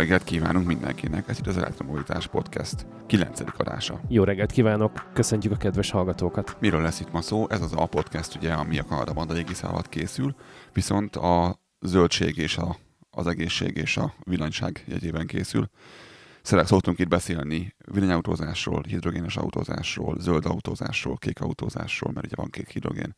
Reggelt kívánunk mindenkinek, ez itt az Elektromobilitás Podcast 9. adása. Jó reggelt kívánok, köszöntjük a kedves hallgatókat. Miről lesz itt ma szó? Ez az a podcast, ugye, ami a Kanada Banda légisze alatt készül, viszont a zöldség és a, az egészség és a villanyság jegyében készül. Szerek szoktunk itt beszélni villanyautózásról, hidrogénes autózásról, zöld autózásról, kék autózásról, mert ugye van kék hidrogén,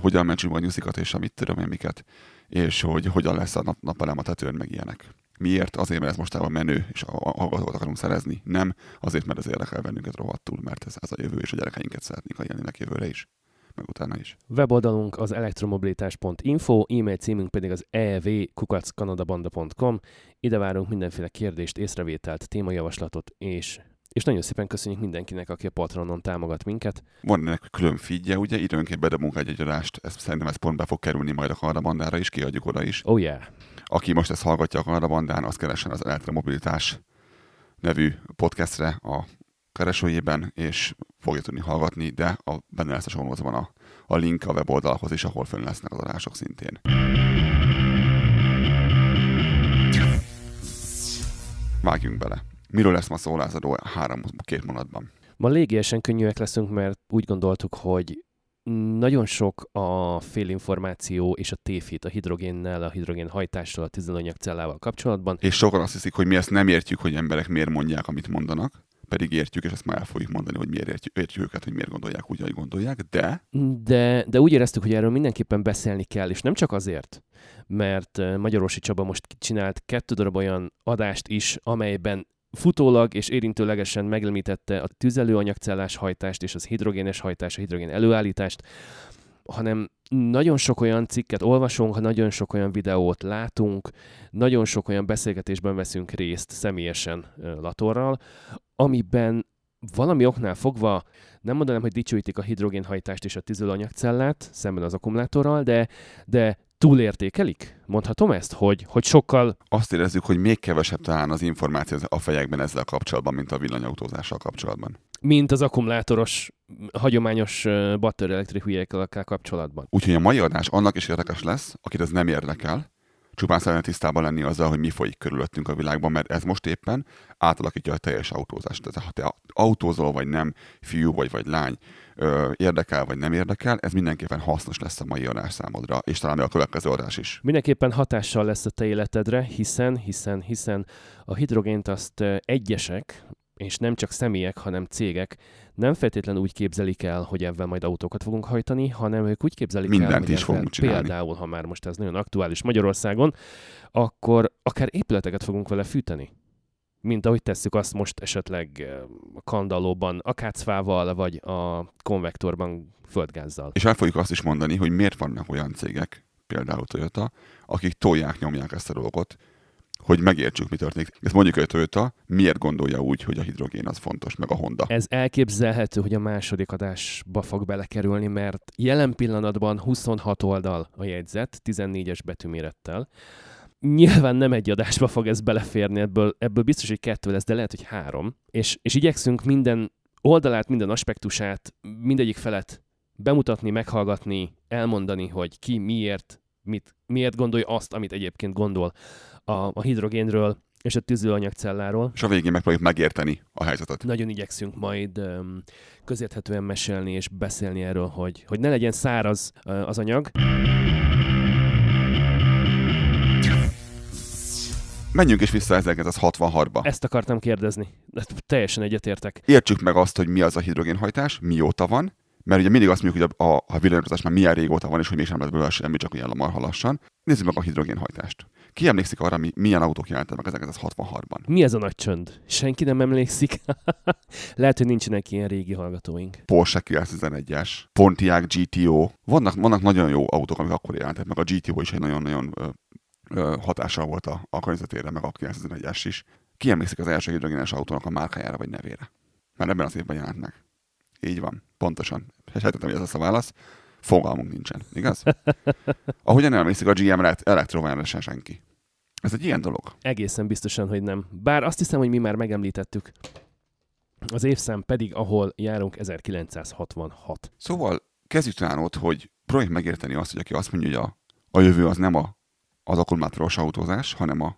hogyan mentsünk a nyuszikat és a mit tudom én miket, és hogy hogyan lesz a nap, napelem a tetőn, meg ilyenek. Miért? Azért, mert ez mostában menő, és a hallgatókat akarunk szerezni. Nem, azért, mert ez érdekel bennünket rohadtul, mert ez, ez a jövő, és a gyerekeinket szeretnénk, ha élnének jövőre is meg utána is. Weboldalunk az elektromobilitás.info, e-mail címünk pedig az evkukackanadabanda.com. Ide várunk mindenféle kérdést, észrevételt, témajavaslatot és és nagyon szépen köszönjük mindenkinek, aki a Patronon támogat minket. Van ennek külön feedje, ugye időnként bedobunk egy adást, ezt szerintem ez pont be fog kerülni majd a karabandára is, kiadjuk oda is. Oh yeah. Aki most ezt hallgatja a karabandán, az keresen az Elektromobilitás nevű podcastre a keresőjében, és fogja tudni hallgatni, de a, benne lesz a sorozatban a, a link a weboldalhoz is, ahol fönn lesznek az adások szintén. Vágjunk bele. Miről lesz ma szó Lázadó három, két mondatban? Ma légiesen könnyűek leszünk, mert úgy gondoltuk, hogy nagyon sok a félinformáció és a tévhit a hidrogénnel, a hidrogén hajtással, a tüzelőanyagcellával kapcsolatban. És sokan azt hiszik, hogy mi ezt nem értjük, hogy emberek miért mondják, amit mondanak pedig értjük, és ezt már el fogjuk mondani, hogy miért értjük, értjük őket, hogy miért gondolják úgy, ahogy gondolják, de... de... De úgy éreztük, hogy erről mindenképpen beszélni kell, és nem csak azért, mert Magyarorsi Csaba most csinált kettő darab olyan adást is, amelyben futólag és érintőlegesen megemlítette a tüzelőanyagcellás hajtást és az hidrogénes hajtás, a hidrogén előállítást, hanem nagyon sok olyan cikket olvasunk, nagyon sok olyan videót látunk, nagyon sok olyan beszélgetésben veszünk részt személyesen Latorral, amiben valami oknál fogva nem mondanám, hogy dicsőítik a hidrogénhajtást és a tüzelőanyagcellát szemben az akkumulátorral, de, de túlértékelik? Mondhatom ezt, hogy, hogy sokkal... Azt érezzük, hogy még kevesebb talán az információ a fejekben ezzel kapcsolatban, mint a villanyautózással kapcsolatban. Mint az akkumulátoros, hagyományos batter elektrik kapcsolatban. Úgyhogy a mai adás annak is érdekes lesz, akit ez nem érdekel, csupán szeretne tisztában lenni azzal, hogy mi folyik körülöttünk a világban, mert ez most éppen átalakítja a teljes autózást. Tehát ha te autózol, vagy nem, fiú vagy, vagy lány, érdekel, vagy nem érdekel, ez mindenképpen hasznos lesz a mai adás számodra, és talán a következő adás is. Mindenképpen hatással lesz a te életedre, hiszen, hiszen, hiszen a hidrogént azt egyesek, és nem csak személyek, hanem cégek nem feltétlenül úgy képzelik el, hogy ebben majd autókat fogunk hajtani, hanem ők úgy képzelik Mindent el, hogy is fogunk csinálni. például, ha már most ez nagyon aktuális Magyarországon, akkor akár épületeket fogunk vele fűteni. Mint ahogy tesszük azt most esetleg eh, a kandalóban akácfával, vagy a konvektorban földgázzal. És el fogjuk azt is mondani, hogy miért vannak olyan cégek, például Toyota, akik tolják, nyomják ezt a dolgot, hogy megértsük, mi történik. Ezt mondjuk, hogy Toyota miért gondolja úgy, hogy a hidrogén az fontos, meg a Honda. Ez elképzelhető, hogy a második adásba fog belekerülni, mert jelen pillanatban 26 oldal a jegyzet, 14-es betűmérettel. Nyilván nem egy adásba fog ez beleférni, ebből, ebből biztos, hogy kettő lesz, de lehet, hogy három. És, és igyekszünk minden oldalát, minden aspektusát, mindegyik felet bemutatni, meghallgatni, elmondani, hogy ki miért, mit, miért gondolja azt, amit egyébként gondol a, a hidrogénről és a tüzelőanyagcelláról. És a végén megpróbáljuk megérteni a helyzetet. Nagyon igyekszünk majd um, közérthetően mesélni és beszélni erről, hogy, hogy ne legyen száraz uh, az anyag. Menjünk is vissza 1966-ba. Ezt akartam kérdezni. Teljesen egyetértek. Értsük meg azt, hogy mi az a hidrogénhajtás, mióta van, mert ugye mindig azt mondjuk, hogy a, a villanyozás már milyen régóta van, és hogy mégsem lett belőle semmi, csak olyan marha lassan. Nézzük meg a hidrogénhajtást. Ki emlékszik arra, mi, milyen autók jelentek meg 1966-ban? Mi ez a nagy csönd? Senki nem emlékszik? Lehet, hogy nincsenek ilyen régi hallgatóink. Porsche 911-es, Pontiac GTO. Vannak, vannak nagyon jó autók, amik akkor jelentek meg. A GTO is egy nagyon-nagyon hatással volt a, a környezetére, meg a 911-es is. Ki emlékszik az első hidrogénes autónak a márkájára vagy nevére? Mert ebben az évben jelent meg. Így van, pontosan. Sejtettem, hogy ez az a válasz. Fogalmunk nincsen, igaz? Ahogyan emlékszik a GM Electrovan sem senki. Ez egy ilyen dolog. Egészen biztosan, hogy nem. Bár azt hiszem, hogy mi már megemlítettük. Az évszám pedig, ahol járunk 1966. Szóval kezdjük talán ott, hogy próbáljuk megérteni azt, hogy aki azt mondja, hogy a, a jövő az nem a, az akkumulátoros autózás, hanem a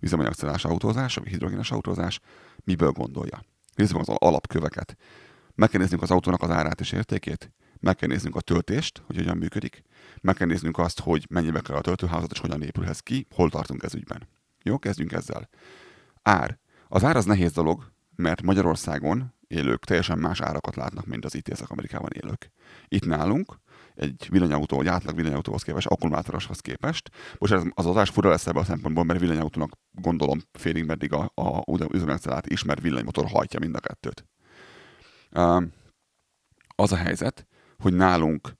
üzemanyagcellás autózás, vagy hidrogénes autózás miből gondolja. Nézzük az alapköveket. Meg kell néznünk az autónak az árát és értékét, meg kell néznünk a töltést, hogy hogyan működik, meg kell néznünk azt, hogy mennyibe kell a töltőházat, és hogyan épülhez ki, hol tartunk ez ügyben. Jó, kezdjünk ezzel. Ár. Az ár az nehéz dolog, mert Magyarországon élők teljesen más árakat látnak, mint az itt Észak-Amerikában élők. Itt nálunk egy villanyautó, egy átlag villanyautóhoz képest, akkumulátoroshoz képest. Most ez az adás fura lesz ebben a szempontból, mert villanyautónak gondolom félig meddig a, a üzemanyagcellát is, mert villanymotor hajtja mind a kettőt. Az a helyzet, hogy nálunk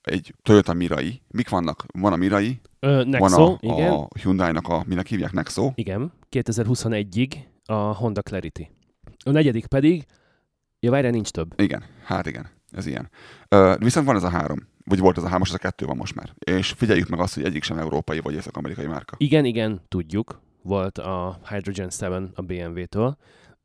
egy Toyota Mirai, mik vannak? Van a Mirai, Ö, Nexo, van a, igen. a Hyundai-nak a, minek hívják, Nexo, Igen, 2021-ig a Honda Clarity. A negyedik pedig, ja várjál, nincs több. Igen, hát igen, ez ilyen. Ö, viszont van ez a három, vagy volt ez a három, most ez a kettő van most már. És figyeljük meg azt, hogy egyik sem európai vagy észak-amerikai márka. Igen, igen, tudjuk. Volt a Hydrogen 7 a BMW-től.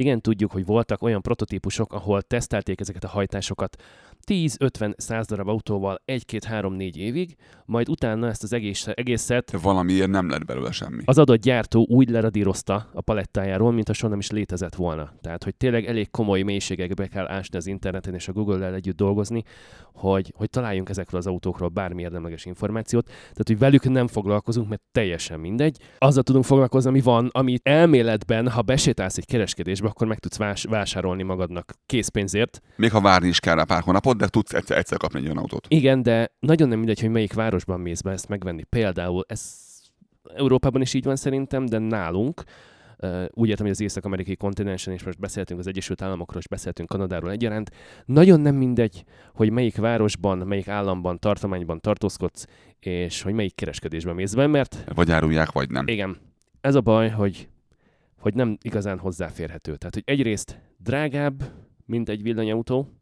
Igen, tudjuk, hogy voltak olyan prototípusok, ahol tesztelték ezeket a hajtásokat 10-50-100 darab autóval 1-2-3-4 évig, majd utána ezt az egész, egészet valamiért nem lett belőle semmi. az adott gyártó úgy leradírozta a palettájáról, mint a soha nem is létezett volna. Tehát, hogy tényleg elég komoly mélységekbe kell ásni az interneten és a Google-lel együtt dolgozni, hogy, hogy találjunk ezekről az autókról bármi érdemleges információt. Tehát, hogy velük nem foglalkozunk, mert teljesen mindegy. Azzal tudunk foglalkozni, ami van, amit elméletben, ha besétálsz egy kereskedésbe, akkor meg tudsz vás- vásárolni magadnak készpénzért. Még ha várni is kell rá pár hónapot, de tudsz egyszer, egyszer kapni egy olyan autót. Igen, de nagyon nem mindegy, hogy melyik városban mész be ezt megvenni. Például ez Európában is így van szerintem, de nálunk, úgy értem, hogy az észak-amerikai kontinensen, és most beszéltünk az Egyesült Államokról, és beszéltünk Kanadáról egyaránt, nagyon nem mindegy, hogy melyik városban, melyik államban, tartományban tartózkodsz, és hogy melyik kereskedésben mész be, mert Vagy árulják, vagy nem. igen, ez a baj, hogy, hogy nem igazán hozzáférhető. Tehát, hogy egyrészt drágább, mint egy villanyautó,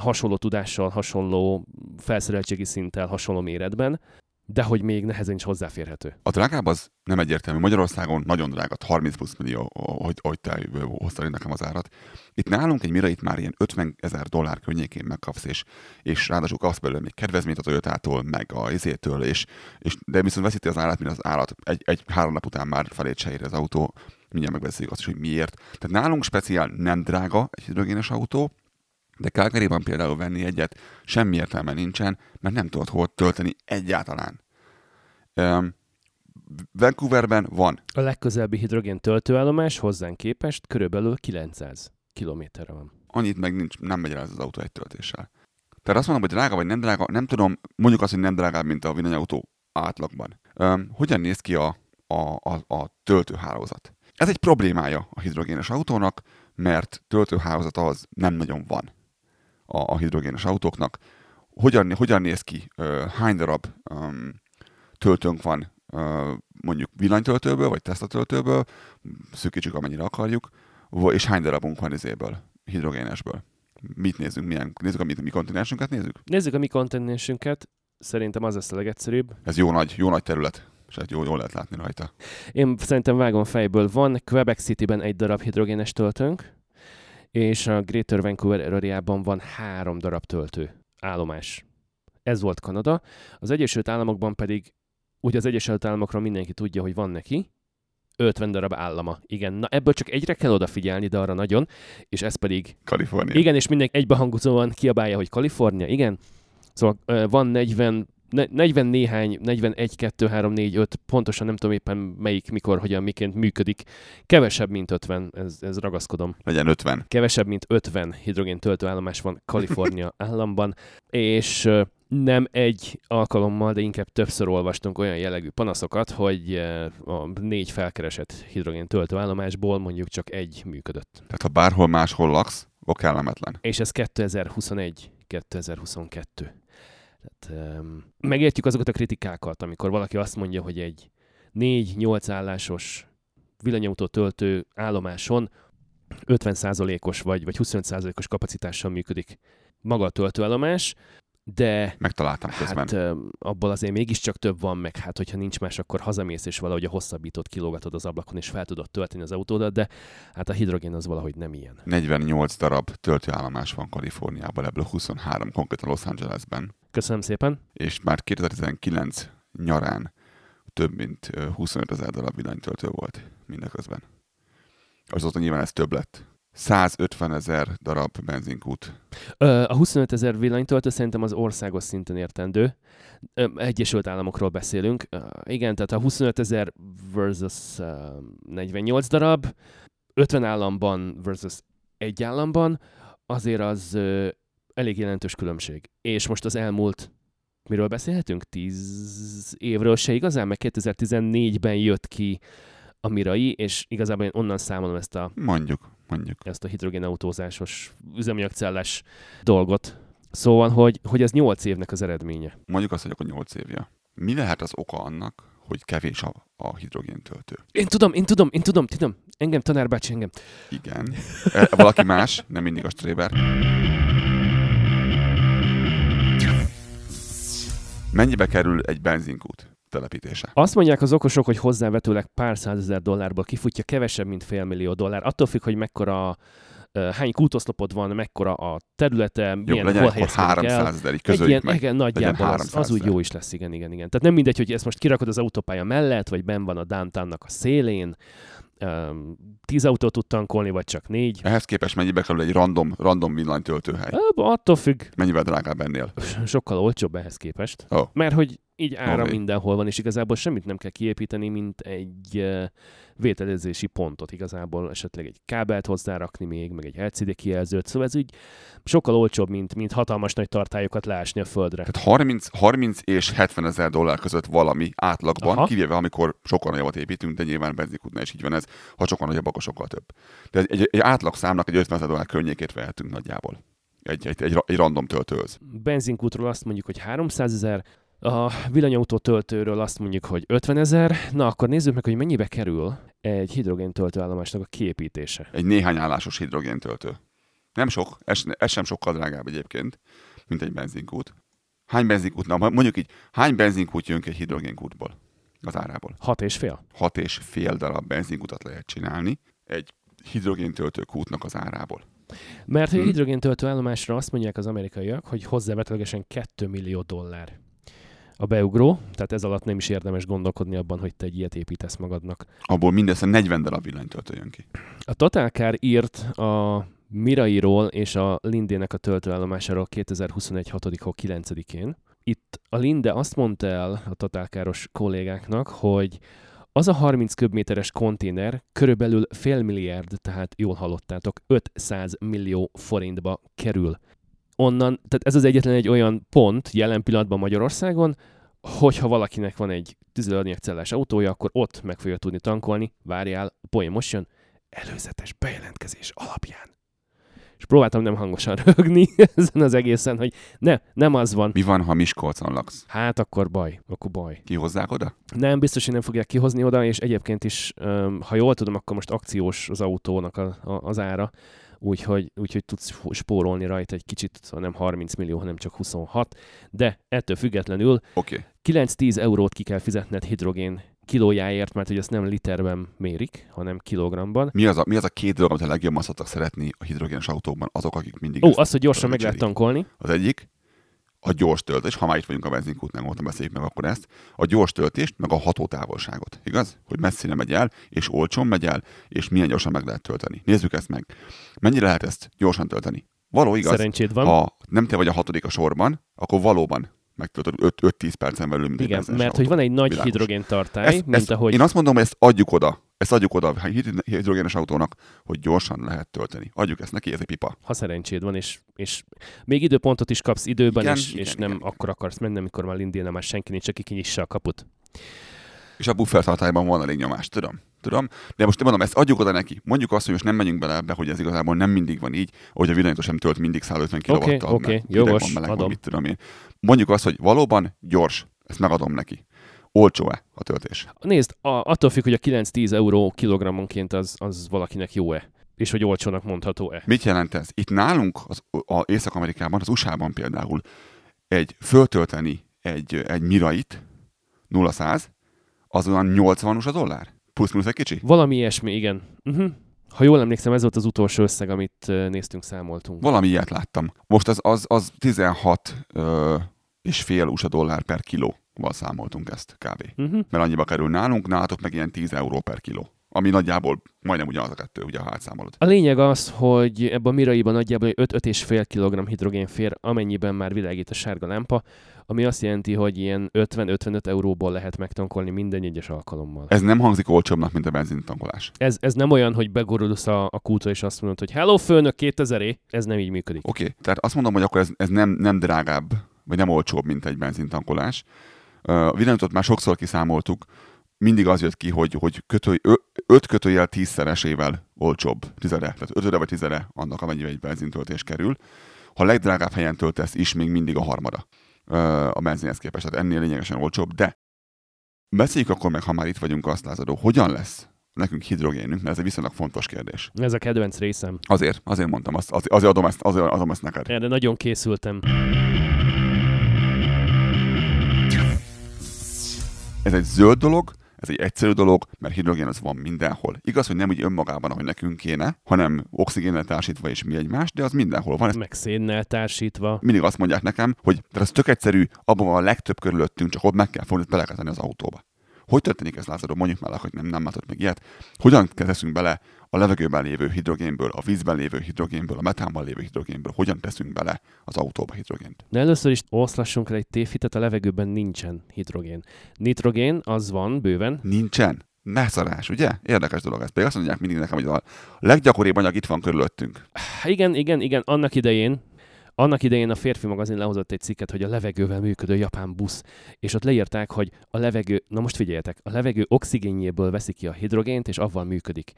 hasonló tudással, hasonló felszereltségi szinttel, hasonló méretben, de hogy még nehezen is hozzáférhető. A drágább az nem egyértelmű. Magyarországon nagyon drága, 30 plusz millió, hogy, hogy te hoztad nekem az árat. Itt nálunk egy Mirait már ilyen 50 ezer dollár környékén megkapsz, és, és ráadásul kapsz belőle még kedvezményt a Toyotától, meg a izétől, és, és, de viszont veszíti az árat, mint az állat. Egy, egy három nap után már felét se ér az autó, mindjárt megbeszéljük azt is, hogy miért. Tehát nálunk speciál nem drága egy hidrogénes autó, de Calgaryban például venni egyet semmi értelme nincsen, mert nem tudod hol tölteni egyáltalán. Um, Vancouverben van. A legközelebbi hidrogén töltőállomás hozzánk képest körülbelül 900 kilométerre van. Annyit meg nincs, nem megy el az autó egy töltéssel. Tehát azt mondom, hogy drága vagy nem drága, nem tudom, mondjuk azt, hogy nem drágább, mint a villanyautó átlagban. Um, hogyan néz ki a, a, a, a töltőhálózat? Ez egy problémája a hidrogénes autónak, mert töltőhálózat az nem nagyon van a, a hidrogénes autóknak. Hogyan, hogyan néz ki? Hány darab um, töltőnk van mondjuk villanytöltőből, vagy tesztatöltőből, szűkítsük amennyire akarjuk, és hány darabunk van izéből, hidrogénesből. Mit nézzünk, milyen, nézzük a mi, mi kontinensünket, nézzük? Nézzük a mi kontinensünket, szerintem az lesz a legegyszerűbb. Ez jó nagy, jó nagy terület, és hát jó, jól lehet látni rajta. Én szerintem vágom fejből. Van Quebec City-ben egy darab hidrogénes töltőnk, és a Greater Vancouver area van három darab töltő állomás. Ez volt Kanada. Az Egyesült Államokban pedig, ugye az Egyesült Államokról mindenki tudja, hogy van neki, 50 darab állama. Igen, na ebből csak egyre kell odafigyelni, de arra nagyon, és ez pedig... Kalifornia. Igen, és mindenki egybehangozóan kiabálja, hogy Kalifornia, igen. Szóval van 40, ne- 40 néhány, 41, 2, 3, 4, 5, pontosan nem tudom éppen melyik, mikor, hogyan, miként működik. Kevesebb, mint 50, ez, ez ragaszkodom. Legyen 50. Kevesebb, mint 50 hidrogén töltőállomás van Kalifornia államban, és nem egy alkalommal, de inkább többször olvastunk olyan jellegű panaszokat, hogy a négy felkeresett hidrogén töltőállomásból mondjuk csak egy működött. Tehát ha bárhol máshol laksz, akkor kellemetlen. És ez 2021-2022. Tehát, um, megértjük azokat a kritikákat, amikor valaki azt mondja, hogy egy 4-8 állásos villanyautó töltő állomáson 50%-os vagy, vagy 25%-os kapacitással működik maga a töltőállomás, de Megtaláltam közben. hát abból azért mégiscsak több van, meg hát hogyha nincs más, akkor hazamész és valahogy a hosszabbítót kilógatod az ablakon, és fel tudod tölteni az autódat, de hát a hidrogén az valahogy nem ilyen. 48 darab töltőállomás van Kaliforniában, ebből 23 konkrétan Los Angelesben. Köszönöm szépen. És már 2019 nyarán több mint ö, 25 ezer darab villanytöltő volt mindeközben. Azóta nyilván ez több lett. 150 ezer darab benzinkút. A 25 ezer villanytöltő szerintem az országos szinten értendő. Egyesült Államokról beszélünk. Igen, tehát a 25 ezer versus ö, 48 darab, 50 államban versus egy államban, azért az elég jelentős különbség. És most az elmúlt, miről beszélhetünk? 10 évről se igazán, meg 2014-ben jött ki a Mirai, és igazából én onnan számolom ezt a Mondjuk, mondjuk. ezt a hidrogénautózásos üzemanyagcellás dolgot. Szóval, hogy, hogy ez 8 évnek az eredménye. Mondjuk azt, hogy akkor 8 évja. Mi lehet az oka annak, hogy kevés a, a hidrogéntöltő? Én tudom, én tudom, én tudom, tudom. Engem, tanárbácsi, engem. Igen. E, valaki más, nem mindig a Stréber. Mennyibe kerül egy benzinkút telepítése? Azt mondják az okosok, hogy hozzávetőleg pár százezer dollárból kifutja kevesebb, mint félmillió dollár. Attól függ, hogy mekkora hány kútoszlopod van, mekkora a területe, Jó, milyen legyen hol helyezkedik el. 300 ezer, így Egy ilyen, meg. igen, nagyjából az, 300 az úgy ezer. jó is lesz, igen, igen, igen. Tehát nem mindegy, hogy ezt most kirakod az autópálya mellett, vagy ben van a downtownnak a szélén, um, tíz autót tud tankolni, vagy csak négy. Ehhez képest mennyibe kerül egy random, random villanytöltőhely? Attól függ, Mennyivel drágább ennél? sokkal olcsóbb ehhez képest. Ó. Mert hogy így ára Oké. mindenhol van, és igazából semmit nem kell kiépíteni, mint egy vételezési pontot. Igazából esetleg egy kábelt hozzárakni még, meg egy LCD kijelzőt. Szóval ez úgy sokkal olcsóbb, mint, mint hatalmas nagy tartályokat leásni a földre. Tehát 30, 30 és 70 ezer dollár között valami átlagban, Aha. kivéve amikor sokkal nagyobbat építünk, de nyilván benzinkútnál is így van ez, ha sokkal nagyobb, akkor sokkal több. De egy, egy, egy átlag számnak egy 50 ezer dollár környékét vehetünk nagyjából. Egy, egy, egy, egy random töltőhöz. benzinkútról azt mondjuk, hogy 300 ezer, a villanyautó töltőről azt mondjuk, hogy 50 ezer. Na, akkor nézzük meg, hogy mennyibe kerül egy hidrogén töltőállomásnak a kiépítése. Egy néhány állásos hidrogéntöltő. Nem sok, ez, ez sem sokkal drágább egyébként, mint egy benzinkút. Hány benzinkút, na mondjuk így, hány benzinkút jön ki egy hidrogénkútból az árából? 6 és fél? Hat és fél darab benzinkutat lehet csinálni egy hidrogéntöltőkútnak az árából. Mert hogy Hmm. hidrogén töltőállomásra azt mondják az amerikaiak, hogy hozzávetőlegesen 2 millió dollár a beugró, tehát ez alatt nem is érdemes gondolkodni abban, hogy te egy ilyet építesz magadnak. Abból mindössze 40 darab villanytöltő jön ki. A Totalkár írt a Mirairól és a Lindének a töltőállomásáról 2021. 6. 9-én. Itt a Linde azt mondta el a Totalkáros kollégáknak, hogy az a 30 köbméteres konténer körülbelül fél milliárd, tehát jól hallottátok, 500 millió forintba kerül. Onnan, tehát ez az egyetlen egy olyan pont jelen pillanatban Magyarországon, hogyha valakinek van egy tüzelőanyagcellás autója, akkor ott meg fogja tudni tankolni, várjál, a poén most jön, előzetes bejelentkezés alapján. És próbáltam nem hangosan rögni ezen az egészen, hogy ne, nem az van. Mi van, ha Miskolcon laksz? Hát akkor baj, akkor baj. Kihozzák oda? Nem, biztos, hogy nem fogják kihozni oda, és egyébként is, ha jól tudom, akkor most akciós az autónak a, a, az ára, úgyhogy, úgyhogy tudsz spórolni rajta egy kicsit, szóval nem 30 millió, hanem csak 26, de ettől függetlenül. Okay. 9-10 eurót ki kell fizetned hidrogén kilójáért, mert hogy ezt nem literben mérik, hanem kilogramban. Mi az, a, mi az a két dolog, amit a legjobban szoktak szeretni a hidrogénes autókban azok, akik mindig Ó, az, hogy gyorsan meg lehet tankolni. Az egyik, a gyors töltés, ha már itt vagyunk a benzinkútnál, voltam beszéljük meg akkor ezt, a gyors töltést, meg a hatótávolságot, igaz? Hogy messzire megy el, és olcsón megy el, és milyen gyorsan meg lehet tölteni. Nézzük ezt meg. Mennyire lehet ezt gyorsan tölteni? Való igaz, Szerencséd van. ha nem te vagy a hatodik a sorban, akkor valóban megtöltöd 5-10 percen belül, Igen, mert hogy autó. van egy nagy Világos. hidrogén tartály, Ezt, mint ezt, ahogy... Én azt mondom, hogy ezt adjuk oda. Ezt adjuk oda a hid- hidrogénes autónak, hogy gyorsan lehet tölteni. Adjuk ezt neki, ez egy pipa. ha szerencséd van, és, és még időpontot is kapsz időben, Igen, és, igen, és nem igen. akkor akarsz menni, amikor már lindélne már senki nincs, aki kinyissa a kaput. És a buffer tartályban van elég nyomás, tudom. Tudom, de most mondom, ezt adjuk oda neki. Mondjuk azt, hogy most nem menjünk bele ebbe, hogy ez igazából nem mindig van így, hogy a villanyító sem tölt mindig 150 kW-tal. Oké, oké, hideg jogos, van, meleg van, adom. mit tudom én. Mondjuk azt, hogy valóban gyors, ezt megadom neki. Olcsó-e a töltés? Nézd, a, attól függ, hogy a 9-10 euró kilogrammonként az, az valakinek jó-e, és hogy olcsónak mondható-e. Mit jelent ez? Itt nálunk, az, a Észak-Amerikában, az USA-ban például egy föltölteni egy, egy mirait 0-100, az olyan 80 USA dollár? Plusz-minusz egy kicsi? Valami ilyesmi, igen. Uh-huh. Ha jól emlékszem, ez volt az utolsó összeg, amit néztünk, számoltunk. Valami ilyet láttam. Most az, az, az 16 ö, és fél USA dollár per kiló. Számoltunk ezt kb. Uh-huh. Mert annyiba kerül nálunk, nálatok meg ilyen 10 euró per kiló. Ami nagyjából majdnem ugyanaz a kettő, ugye, ha átszámolod. A lényeg az, hogy ebben a Miraiban nagyjából 5-5,5 kg hidrogén fér, amennyiben már világít a sárga lámpa, ami azt jelenti, hogy ilyen 50-55 euróból lehet megtankolni minden egyes alkalommal. Ez nem hangzik olcsóbbnak, mint a benzintankolás. Ez, ez nem olyan, hogy begorulsz a, a kútra és azt mondod, hogy hello főnök 2000 é, ez nem így működik. Oké, okay. tehát azt mondom, hogy akkor ez, ez nem, nem drágább, vagy nem olcsóbb, mint egy benzintankolás. A villanyotot már sokszor kiszámoltuk, mindig az jött ki, hogy, hogy kötő, 5 kötőjel tízszeresével olcsóbb, tizere, tehát 5 vagy tizere annak, amennyivel egy benzintöltés kerül. Ha a legdrágább helyen töltesz is, még mindig a harmada a benzinhez képest, tehát ennél lényegesen olcsóbb, de beszéljük akkor meg, ha már itt vagyunk azt lázadó, hogyan lesz nekünk hidrogénünk, mert ez egy viszonylag fontos kérdés. Ez a kedvenc részem. Azért, azért mondtam, azt, azért adom ezt, azért adom ezt neked. Erre nagyon készültem. Ez egy zöld dolog, ez egy egyszerű dolog, mert hidrogén az van mindenhol. Igaz, hogy nem úgy önmagában, ahogy nekünk kéne, hanem oxigénnel társítva és mi egymás, de az mindenhol van. Meg szénnel társítva. mindig azt mondják nekem, hogy tehát ez tök egyszerű, abban van a legtöbb körülöttünk, csak ott meg kell fogni, bele kell tenni az autóba. Hogy történik ez, Lázaro? Mondjuk már, hogy nem, nem látott meg ilyet. Hogyan teszünk bele a levegőben lévő hidrogénből, a vízben lévő hidrogénből, a metánban lévő hidrogénből, hogyan teszünk bele az autóba hidrogént? De először is oszlassunk el egy tévhitet, a levegőben nincsen hidrogén. Nitrogén az van bőven, Nincsen. Messzarás, ugye? Érdekes dolog ez. Pedig azt mondják mindig nekem, hogy a leggyakoribb anyag itt van körülöttünk. Igen, igen, igen, annak idején, annak idején a férfi magazin lehozott egy cikket, hogy a levegővel működő japán busz, és ott leírták, hogy a levegő, na most figyeljetek, a levegő oxigénjéből veszi ki a hidrogént, és avval működik.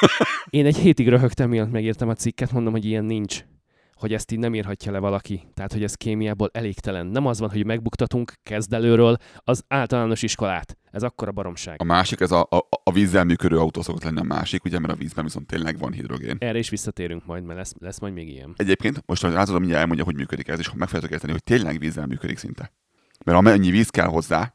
Én egy hétig röhögtem, mielőtt megírtam a cikket, mondom, hogy ilyen nincs hogy ezt így nem írhatja le valaki. Tehát, hogy ez kémiából elégtelen. Nem az van, hogy megbuktatunk kezdelőről az általános iskolát. Ez akkora baromság. A másik, ez a, a, a vízzel működő autó szokott lenni a másik, ugye, mert a vízben viszont tényleg van hidrogén. Erre is visszatérünk majd, mert lesz, lesz majd még ilyen. Egyébként most látod, mindjárt elmondja, hogy működik ez, és meg fogjátok érteni, hogy tényleg vízzel működik szinte. Mert amennyi víz kell hozzá,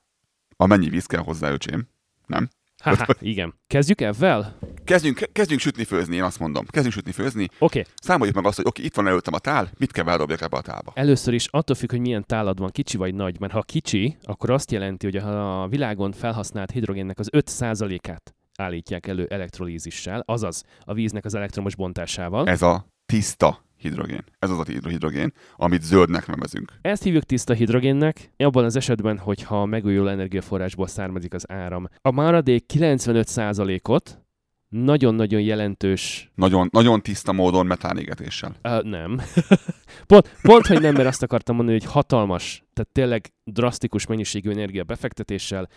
amennyi víz kell hozzá, öcsém, nem? Haha, igen. Kezdjük ezzel? Kezdjünk, kezdjünk sütni, főzni, én azt mondom. Kezdjünk sütni, főzni. Oké. Okay. Számoljuk meg azt, hogy oké, itt van előttem a tál, mit kell beledobjak ebbe a tálba. Először is attól függ, hogy milyen tálad van, kicsi vagy nagy, mert ha kicsi, akkor azt jelenti, hogy a világon felhasznált hidrogénnek az 5%-át állítják elő elektrolízissel, azaz a víznek az elektromos bontásával. Ez a tiszta hidrogén. Ez az a hidrogén, amit zöldnek nevezünk. Ezt hívjuk tiszta hidrogénnek, abban az esetben, hogyha megújuló energiaforrásból származik az áram. A maradék 95%-ot nagyon-nagyon jelentős... Nagyon, nagyon tiszta módon metánégetéssel. Uh, nem. pont, pont, hogy nem, mert azt akartam mondani, hogy hatalmas, tehát tényleg drasztikus mennyiségű energia befektetéssel,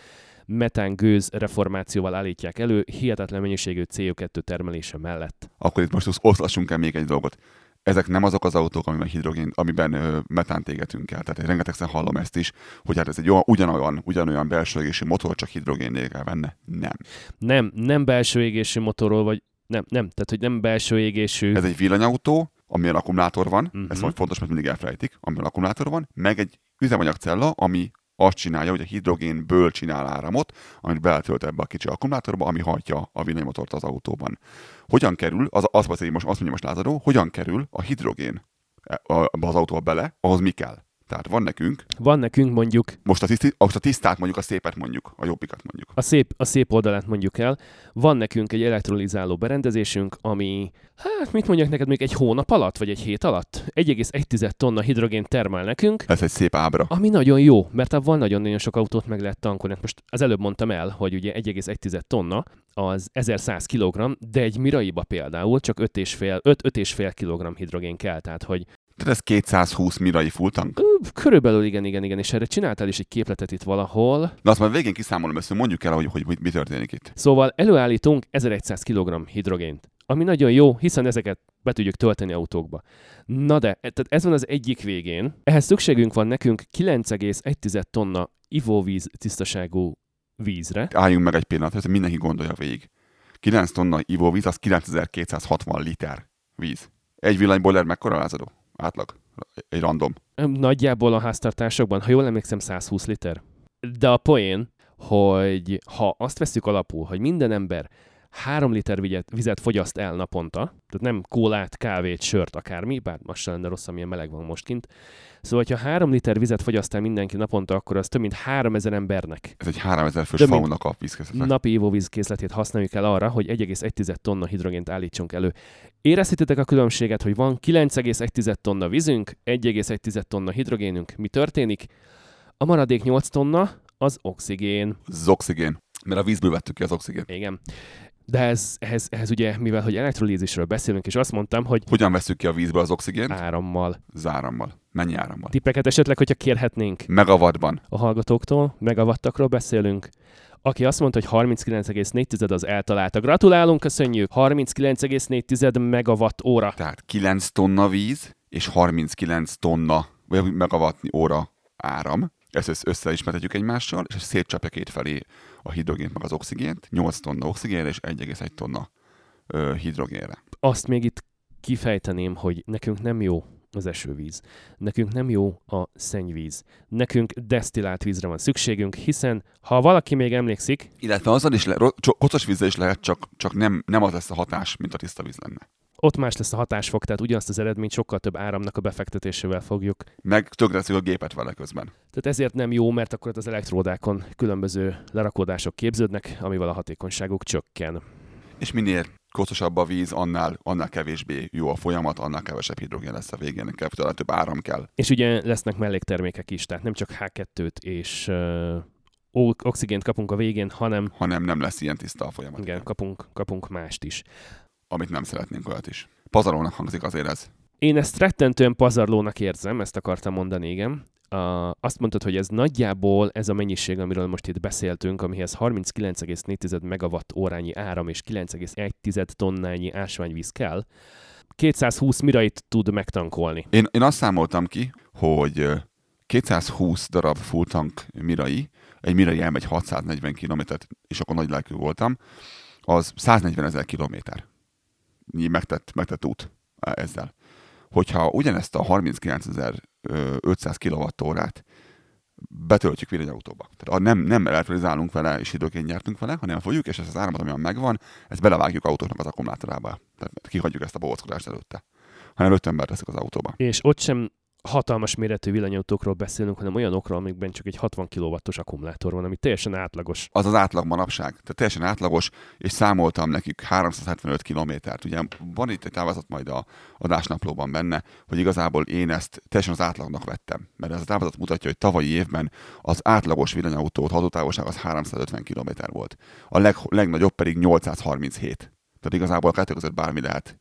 metán gőz reformációval állítják elő, hihetetlen mennyiségű CO2 termelése mellett. Akkor itt most oszlassunk el még egy dolgot ezek nem azok az autók, amiben hidrogén, amiben ö, metánt égetünk el. Tehát én rengetegszer hallom ezt is, hogy hát ez egy olyan, ugyanolyan, ugyanolyan belső égésű motor, csak hidrogén kell benne. Nem. Nem, nem belső égésű motorról, vagy nem, nem, tehát hogy nem belső égésű. Ez egy villanyautó, amilyen akkumulátor van, Mhm. uh-huh. ez majd fontos, mert mindig elfelejtik, amilyen akkumulátor van, meg egy üzemanyagcella, ami azt csinálja, hogy a hidrogénből csinál áramot, amit beletölt ebbe a kicsi akkumulátorba, ami hajtja a villanymotort az autóban. Hogyan kerül, az, az, az, most, azt mondja most Lázadó, hogyan kerül a hidrogén e- az autóba bele, ahhoz mi kell? Tehát van nekünk, Van nekünk mondjuk most a, tiszti, most a tisztát mondjuk, a szépet mondjuk, a jobbikat mondjuk. a szép, a szép oldalát mondjuk el, van nekünk egy elektrolizáló berendezésünk, ami, hát mit mondjak neked, még egy hónap alatt, vagy egy hét alatt 1,1 tonna hidrogén termel nekünk, Ez egy szép ábra. ami nagyon jó, mert abban nagyon-nagyon sok autót meg lehet tankolni. Most az előbb mondtam el, hogy ugye 1,1 tonna az 1100 kg, de egy Miraiba például csak 5,5 kg hidrogén kell, tehát hogy Tehát ez 220 mirai full tank. ö, körülbelül igen, igen, igen, és erre csináltál is egy képletet itt valahol, Na azt majd végén kiszámolom ezt, mondjuk el, hogy, hogy, hogy mi történik itt. Szóval előállítunk 1100 kg hidrogént, ami nagyon jó, hiszen ezeket be tudjuk tölteni autókba. Na de, e- tehát ez van az egyik végén. Ehhez szükségünk van nekünk 9,1 tonna ivóvíz tisztaságú vízre. Álljunk meg egy pillanat, hogy mindenki gondolja végig. 9 tonna ivóvíz, az 9260 liter víz. Egy villanyboiler mekkora lázadó? Átlag. Egy random. Nagyjából a háztartásokban, ha jól emlékszem, 120 liter. De a poén, hogy ha azt veszük alapul, hogy minden ember 3 liter vizet, vizet fogyaszt el naponta, tehát nem kólát, kávét, sört, akármi, bár most sem lenne rossz, amilyen meleg van most kint. Szóval, ha 3 liter vizet fogyaszt el mindenki naponta, akkor az több mint 3000 embernek Ez egy 3000 fős fauna kap vízkészletet. napi ivóvízkészletét használjuk el arra, hogy 1,1 tonna hidrogént állítsunk elő. Érezhetitek a különbséget, hogy van 9,1 tonna vízünk, 1,1 tonna hidrogénünk. Mi történik? A maradék 8 tonna az oxigén. Az oxigén. Mert a vízből vettük ki az oxigén. Igen. De ez, ehhez, ehhez ugye, mivel hogy elektrolízisről beszélünk, és azt mondtam, hogy Hogyan veszük ki a vízből az oxigént? árammal. Zárammal. Mennyi árammal? Tippeket esetleg, hogyha kérhetnénk Megawattban. a hallgatóktól, megawattakról beszélünk. Aki azt mondta, hogy 39,4 az eltalálta. Gratulálunk, köszönjük! 39,4 megawatt óra. Tehát 9 tonna víz és 39 tonna, vagy megawatt óra áram. Ezt össze- összeismertetjük egymással, és szétcsapja két felé a hidrogént meg az oxigént. 8 tonna oxigénre és 1,1 tonna ö, hidrogénre. Azt még itt kifejteném, hogy nekünk nem jó az esővíz. Nekünk nem jó a szennyvíz. Nekünk desztillált vízre van szükségünk, hiszen ha valaki még emlékszik, Illetve azzal is, le, kocos vízzel is lehet, csak, csak nem, nem az lesz a hatás, mint a tiszta víz lenne. ott más lesz a hatásfok, tehát ugyanazt az eredményt sokkal több áramnak a befektetésével fogjuk. Meg tönkreteszik a gépet vele közben. Tehát ezért nem jó, mert akkor az elektródákon különböző lerakódások képződnek, amivel a hatékonyságuk csökken. És minél kocsosabb a víz, annál, annál kevésbé jó a folyamat, annál kevesebb hidrogén lesz a végén, kell, talán több áram kell. És ugye lesznek melléktermékek is, tehát nem csak H2-t és uh, oxigént kapunk a végén, hanem hanem nem lesz ilyen tiszta a folyamat. igen, kapunk, kapunk mást is. Amit nem szeretnénk olyat is. Pazarolnak hangzik azért ez. Én ezt rettentően pazarlónak érzem, ezt akartam mondani, igen. Uh, azt mondtad, hogy ez nagyjából ez a mennyiség, amiről most itt beszéltünk, amihez 39,4 megawatt órányi áram és 9,1 tonnányi ásványvíz kell, 220 mirait tud megtankolni. Én, én azt számoltam ki, hogy ö, 220 darab full tank mirai, egy mirai elmegy 640 kilométert, és akkor nagy lelkű voltam, az 140 ezer kilométer. Megtett, megtett út ezzel. Hogyha ugyanezt a 39.500 kilowattórát betöltjük villanyautóba. Tehát nem, nem elektrizálunk vele, és hidrogén nyertünk vele, hanem fogjuk, és ezt az áramot, ami megvan, ezt belevágjuk autóknak az akkumulátorába. Tehát kihagyjuk ezt a bóckodást előtte. Hanem öt ember teszik az autóba. És ott sem hatalmas méretű villanyautókról beszélünk, hanem olyanokról, amikben csak egy 60 kW-os akkumulátor van, ami teljesen átlagos. az az átlag manapság. Tehát teljesen átlagos, és számoltam nekik 375 kilométert. Ugye van itt egy táblázat majd a adásnaplóban benne, hogy igazából én ezt teljesen az átlagnak vettem. Mert ez a táblázat mutatja, hogy tavalyi évben az átlagos villanyautó hatótávolság az 350 km volt. A leg, legnagyobb pedig 837. Tehát igazából a kettő között bármi lehet.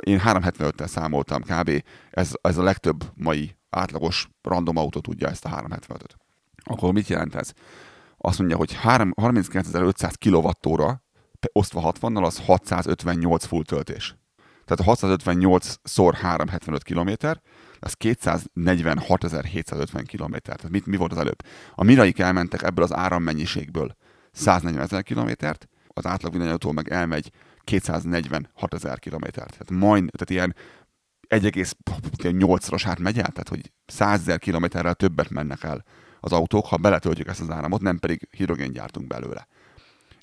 Én 375-tel számoltam kb. Ez, ez a legtöbb mai átlagos random autó tudja ezt a 375-öt. Akkor mit jelent ez? azt mondja, hogy 3 39.500 kWh osztva 60-nal, az 658 full töltés. Tehát a 658 szor 375 km, az 246.750 km. Tehát mit, mi volt az előbb? A miraik elmentek ebből az árammennyiségből 140 ezer kilométert, az átlag villanyautó meg elmegy 246 ezer kilométert. Tehát majd, tehát ilyen 1,8-szoros hát megy el, tehát hogy 100 ezer kilométerrel többet mennek el az autók, ha beletöltjük ezt az áramot, nem pedig hidrogén gyártunk belőle.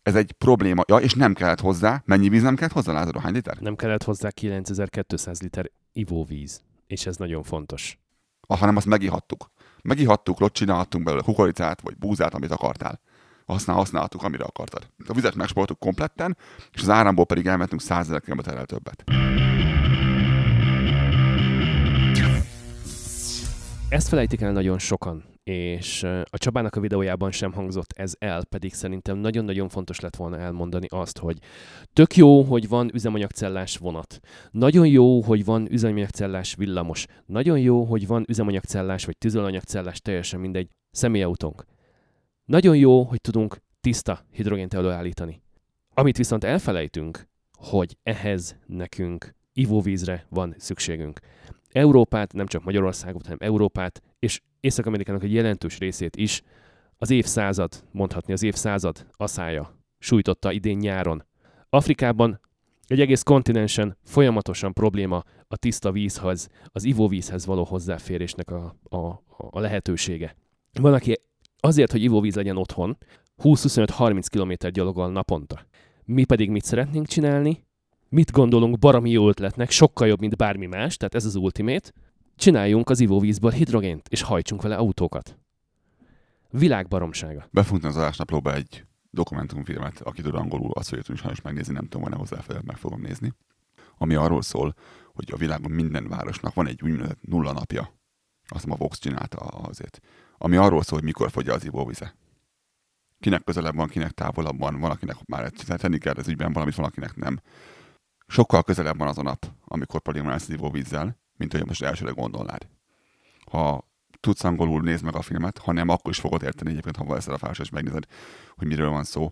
Ez egy probléma, ja, és nem kellett hozzá, mennyi víz nem kellett hozzá, Lázaro, hány liter? Nem kellett hozzá 9200 liter ivóvíz, és ez nagyon fontos. Ah, hanem azt megihattuk. Megihattuk, ott csinálhattunk belőle kukoricát, vagy búzát, amit akartál. Használ, használhattuk, amire akartad. A vizet megspoltuk kompletten, és az áramból pedig elmentünk 100 ezer kilométerrel többet. Ezt felejtik el nagyon sokan, és a Csabának a videójában sem hangzott ez el, pedig szerintem nagyon-nagyon fontos lett volna elmondani azt, hogy tök jó, hogy van üzemanyagcellás vonat. Nagyon jó, hogy van üzemanyagcellás villamos. Nagyon jó, hogy van üzemanyagcellás vagy tüzelőanyagcellás, teljesen mindegy, személyautónk. Nagyon jó, hogy tudunk tiszta hidrogént előállítani. Amit viszont elfelejtünk, hogy ehhez nekünk ivóvízre van szükségünk. Európát, nem csak Magyarországot, hanem Európát, és Észak-Amerikának egy jelentős részét is az évszázad, mondhatni az évszázad aszája sújtotta idén nyáron. Afrikában egy egész kontinensen folyamatosan probléma a tiszta vízhez, az ivóvízhez való hozzáférésnek a, a, a lehetősége. Van, aki azért, hogy ivóvíz legyen otthon, 20-25-30 km gyalogol naponta. mi pedig mit szeretnénk csinálni, mit gondolunk baromi jó ötletnek, sokkal jobb, mint bármi más, tehát ez az ultimate, csináljunk az ivóvízből hidrogént, és hajtsunk vele autókat. Világbaromsága. Befuntani az adásnaplóba egy dokumentumfilmet, aki tud angolul, azt fogja sajnos megnézni, nem tudom, van-e hozzáférhet, meg fogom nézni. Ami arról szól, hogy a világon minden városnak van egy úgynevezett nulla napja. Azt a Vox csinálta azért. Ami arról szól, hogy mikor fogy az ivóvize. Kinek közelebb van, kinek távolabb van, van, akinek már tenni kell ez ügyben valamit, valakinek nem. Sokkal közelebb van az a nap, amikor probléma lesz az ivóvízzel, mint hogy most elsőre gondolnád. Ha tudsz angolul, nézd meg a filmet, ha nem, akkor is fogod érteni egyébként, ha valószínűleg a felső, és megnézed, hogy miről van szó.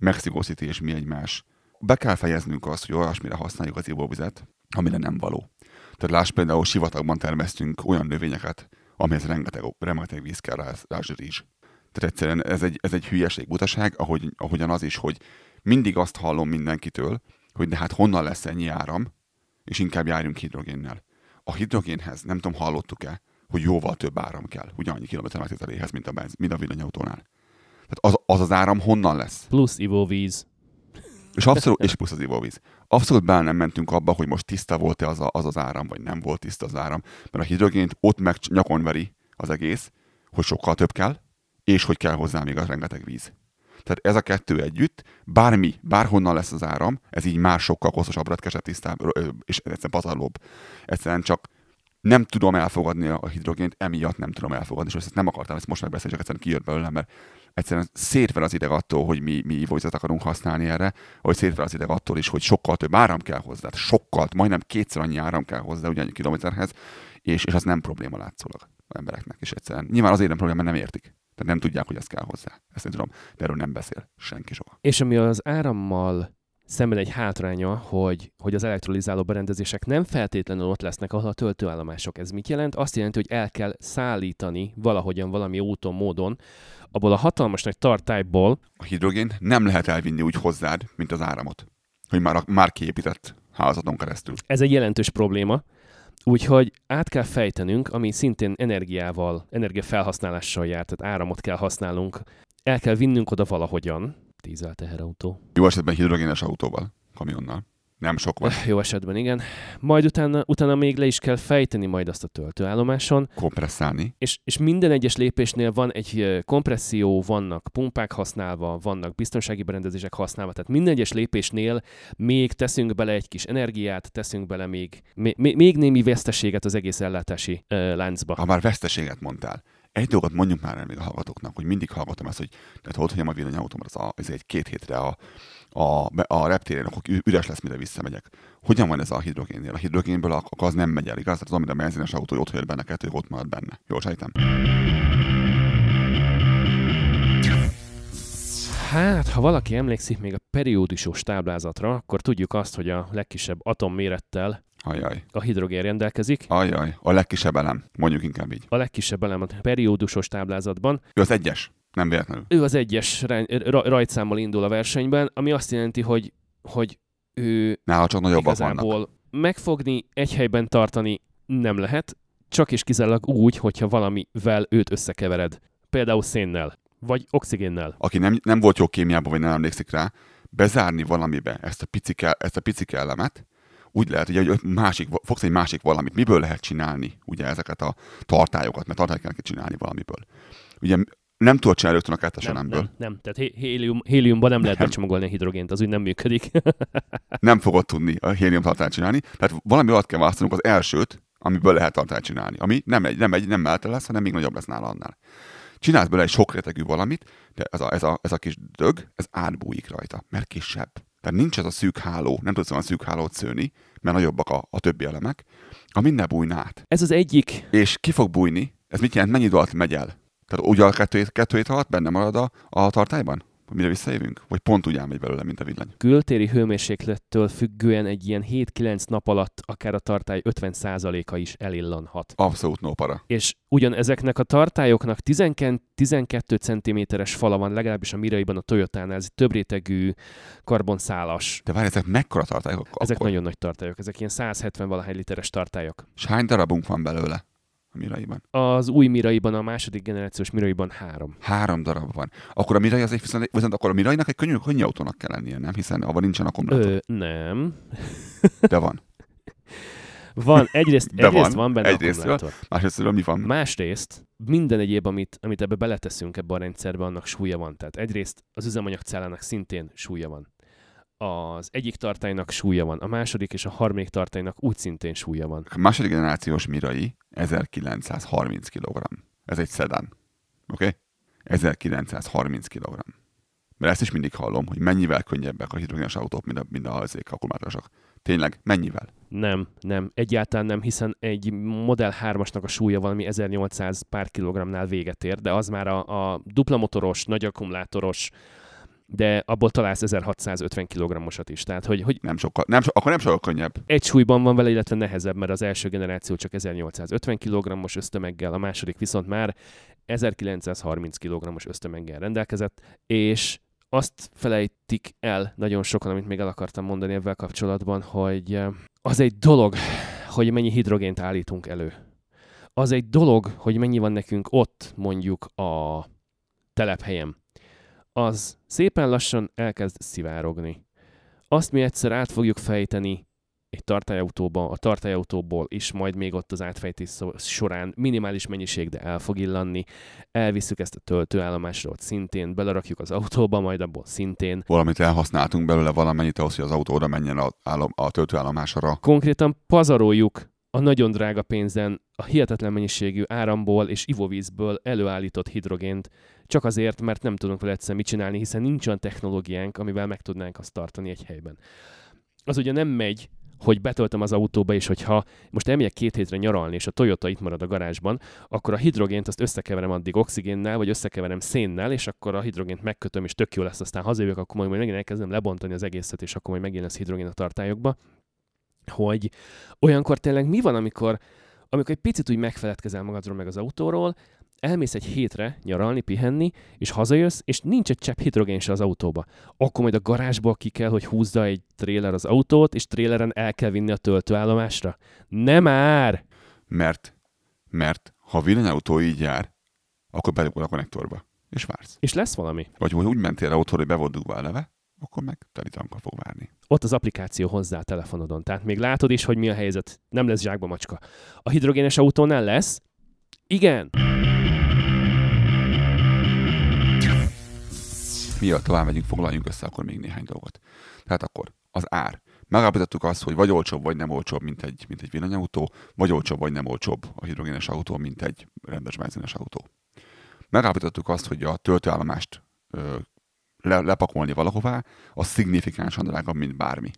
Mexico City és mi egymás. Be kell fejeznünk azt, hogy olyasmire használjuk az ivóvizet, amire nem való. Tehát láss például sivatagban termesztünk olyan növényeket, amihez rengeteg, rengeteg víz kell rá, rá rizs. Tehát egyszerűen ez egy, ez egy hülyeség, butaság, ahogy, ahogyan az is, hogy mindig azt hallom mindenkitől, hogy de hát honnan lesz ennyi áram, és inkább járjunk hidrogénnel. A hidrogénhez, nem tudom, hallottuk-e, hogy jóval több áram kell, ugyanannyi kilométer megtételéhez, mint a, benz, mint a villanyautónál. Tehát az, az az áram honnan lesz? Plusz ivóvíz. És abszolút, és plusz az ivóvíz. Abszolút bele nem mentünk abba, hogy most tiszta volt-e az, a, az az áram, vagy nem volt tiszta az áram. Mert a hidrogént ott meg nyakon veri az egész, hogy sokkal több kell, és hogy kell hozzá még a rengeteg víz. Tehát ez a kettő együtt, bármi, bárhonnan lesz az áram, ez így már sokkal kosztosabb, retkesebb, tisztább, és egyszerűen pazarlóbb. Egyszerűen csak nem tudom elfogadni a hidrogént, emiatt nem tudom elfogadni, és ezt nem akartam ezt most megbeszélni, csak egyszerűen kijött belőlem, mert egyszerűen szétvel az ideg attól, hogy mi, mi ivóvizet akarunk használni erre, hogy szétvel az ideg attól is, hogy sokkal több áram kell hozzá, sokkal, majdnem kétszer annyi áram kell hozzá ugyanannyi kilométerhez, és, és az nem probléma látszólag az embereknek, és egyszerűen nyilván azért nem probléma, mert nem értik. Tehát nem tudják, hogy ez kell hozzá. Ezt nem tudom, de erről nem beszél senki soha. És ami az árammal szemben egy hátránya, hogy, hogy az elektrolizáló berendezések nem feltétlenül ott lesznek, ahol a töltőállomások. Ez mit jelent? Azt jelenti, hogy el kell szállítani valahogyan, valami úton, módon, abból a hatalmas nagy tartályból. A hidrogén nem lehet elvinni úgy hozzád, mint az áramot. Hogy már, már kiépített házaton keresztül. Ez egy jelentős probléma. Úgyhogy át kell fejtenünk, ami szintén energiával, energiafelhasználással jár, tehát áramot kell használnunk. El kell vinnünk oda valahogyan, dízel teherautó. Jó esetben hidrogénes autóval, kamionnal. Nem sok van. Jó esetben igen. Majd utána, utána még le is kell fejteni majd azt a töltőállomáson. Kompresszálni. És, és minden egyes lépésnél van egy kompresszió, vannak pumpák használva, vannak biztonsági berendezések használva, tehát minden egyes lépésnél még teszünk bele egy kis energiát, teszünk bele még, még, még némi veszteséget az egész ellátási uh, láncba. Ha már veszteséget mondtál, egy dolgot mondjuk már el még a hallgatóknak, hogy mindig hallgatom ezt, hogy tehát hogy hogy a villanyautómat, az, a, ez egy két hétre a, a, a reptéren, akkor üres lesz, mire visszamegyek. Hogyan van ez a hidrogénnél? A hidrogénből akkor az nem megy el, igaz? Tehát az, a benzines autó, hogy ott hagyod benne kettő, ott marad benne. Jól sejtem? Hát, ha valaki emlékszik még a periódusos táblázatra, akkor tudjuk azt, hogy a legkisebb atommérettel Ajaj. A hidrogén rendelkezik. Ajaj, a legkisebb elem, mondjuk inkább így. A legkisebb elem a periódusos táblázatban. Ő az egyes, nem véletlenül. Ő az egyes rajtszámmal indul a versenyben, ami azt jelenti, hogy, hogy ő Nála csak nagyobbak vannak. megfogni, egy helyben tartani nem lehet, csak és kizárólag úgy, hogyha valamivel őt összekevered. Például szénnel, vagy oxigénnel. Aki nem, nem volt jó kémiában, vagy nem emlékszik rá, bezárni valamibe ezt a picike, ezt a picike elemet, úgy lehet, hogy egy másik, fogsz egy másik valamit. Miből lehet csinálni ugye ezeket a tartályokat, mert tartályokat kell csinálni valamiből. Ugye nem tudod csinálni rögtön a kettes nem, elemből. Nem, nem, tehát hélium, héliumban nem lehet becsomagolni a hidrogént, az úgy nem működik. nem fogod tudni a hélium tartályt csinálni, tehát valami alatt kell választanunk az elsőt, amiből lehet tartályt csinálni, ami nem egy, nem egy, nem melte lesz, hanem még nagyobb lesz nála annál. Csinálsz bele egy sok rétegű valamit, de ez a, ez, a, ez a kis dög, ez átbújik rajta, mert kisebb. Tehát nincs ez a szűk háló, nem tudsz olyan szűk hálót szőni, mert nagyobbak a, a többi elemek, a minden bújna át. Ez az egyik. És ki fog bújni? Ez mit jelent? Mennyi idő alatt megy el? Tehát úgy a kettő, kettő alatt benne marad a, a tartályban? Mire visszajövünk? Vagy pont úgy elmegy belőle, mint a villany? Kültéri hőmérséklettől függően egy ilyen 7-9 nap alatt akár a tartály 50%-a is elillanhat. Abszolút no para. És ugyan ezeknek a tartályoknak 12 cm-es fala van, legalábbis a Miraiban a Toyotánál, ez több rétegű karbonszálas. De várj, ezek mekkora tartályok? Ezek akkor? nagyon nagy tartályok, ezek ilyen 170 valahány literes tartályok. És hány darabunk van belőle? A Miraiban? Az új Miraiban, a második generációs Miraiban három. Három darab van. Akkor a Mirai az egy viszont, viszont akkor a Mirainak egy könnyű, könnyű autónak kell lennie, nem? Hiszen abban nincsen akkumulátor. Ö, nem. De van. Van, egyrészt, De egyrészt van, van, benne egyrésztről. akkumulátor. Másrészt mi van? Másrészt minden egyéb, amit, amit ebbe beleteszünk ebbe a rendszerbe, annak súlya van. Tehát egyrészt az üzemanyagcellának szintén súlya van. Az egyik tartálynak súlya van, a második és a harmadik tartálynak úgy szintén súlya van. A második generációs Mirai 1930 kg. Ez egy szedán. Oké? Okay? 1930 kg. Mert ezt is mindig hallom, hogy mennyivel könnyebbek a hidrogénes autók, mint a, mint a azék akkumulátorosok. Tényleg, mennyivel? Nem, nem, egyáltalán nem, hiszen egy Model 3-asnak a súlya valami 1800 pár kilogramnál véget ér, de az már a, a dupla motoros, nagy akkumulátoros, de abból találsz 1650 kg-osat is. Tehát, hogy, hogy Nem sokkal, nem so, akkor nem sokkal könnyebb. egy súlyban van vele, illetve nehezebb, mert az első generáció csak 1850 kg-os ösztömeggel, a második viszont már 1930 kg-os ösztömeggel rendelkezett, és azt felejtik el nagyon sokan, amit még el akartam mondani ebben kapcsolatban, hogy eh, az egy dolog, hogy mennyi hidrogént állítunk elő. Az egy dolog, hogy mennyi van nekünk ott, mondjuk a telephelyen. Az szépen lassan elkezd szivárogni. Azt mi egyszer át fogjuk fejteni egy tartályautóba, a tartályautóból is majd még ott az átfejtés során minimális mennyiség, de el fog illanni. Elviszük ezt a töltőállomásra ott szintén, belerakjuk az autóba, majd abból szintén. Valamit elhasználtunk belőle valamennyit ahhoz, hogy az autó oda menjen a, állom, a töltőállomásra. Konkrétan pazaroljuk a nagyon drága pénzen a hihetetlen mennyiségű áramból és ivóvízből előállított hidrogént, csak azért, mert nem tudunk vele egyszer mit csinálni, hiszen nincs olyan technológiánk, amivel meg tudnánk azt tartani egy helyben. Az ugye nem megy, hogy betöltöm az autóba, és hogyha most elmegyek két hétre nyaralni, és a Toyota itt marad a garázsban, akkor a hidrogént azt összekeverem addig oxigénnel, vagy összekeverem szénnel, és akkor a hidrogént megkötöm, és tök jó lesz, aztán hazajövök, akkor majd megint elkezdem lebontani az egészet, és akkor majd megint lesz hidrogén a tartályokba. Hogy olyankor tényleg mi van, amikor, amikor egy picit úgy megfeledkezel magadról meg az autóról, elmész egy hétre nyaralni, pihenni, és hazajössz, és nincs egy csepp hidrogén se az autóba. Akkor majd a garázsból ki kell, hogy húzza egy tréler az autót, és tréleren el kell vinni a töltőállomásra. Nem már! Mert, mert ha villanyautó így jár, akkor belugol a konnektorba, és vársz. És lesz valami. Vagy hogy úgy mentél autóra, hogy be volt dugva a leve, akkor meg teli tanka fog várni. Ott az applikáció hozzá a telefonodon. Tehát még látod is, hogy mi a helyzet. Nem lesz zsákba macska. A hidrogénes autónál lesz? Igen. Miatt tovább megyünk, foglaljunk össze akkor még néhány dolgot. Tehát akkor az ár. Megállapítottuk azt, hogy vagy olcsóbb, vagy nem olcsóbb, mint egy, mint egy villanyautó, vagy olcsóbb, vagy nem olcsóbb a hidrogénes autó, mint egy rendes benzines autó. Megállapítottuk azt, hogy a töltőállomást le, lepakolni valahová, az szignifikánsan drágább, mint bármi.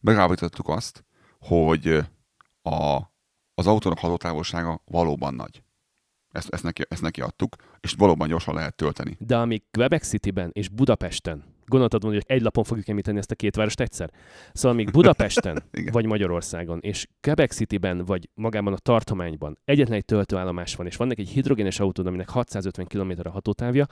Megállapítottuk azt, hogy a, az autónak hatótávolsága valóban nagy. Ezt, ezt, neki, ezt neki adtuk, és valóban gyorsan lehet tölteni. De amíg Quebec Cityben és Budapesten, gondoltad volna, hogy egy lapon fogjuk említeni ezt a két várost egyszer? Szóval még Budapesten, vagy Magyarországon, és Quebec Cityben, vagy magában a tartományban egyetlen egy töltőállomás van, és van egy hidrogénes autód, aminek 650 km a hatótávja,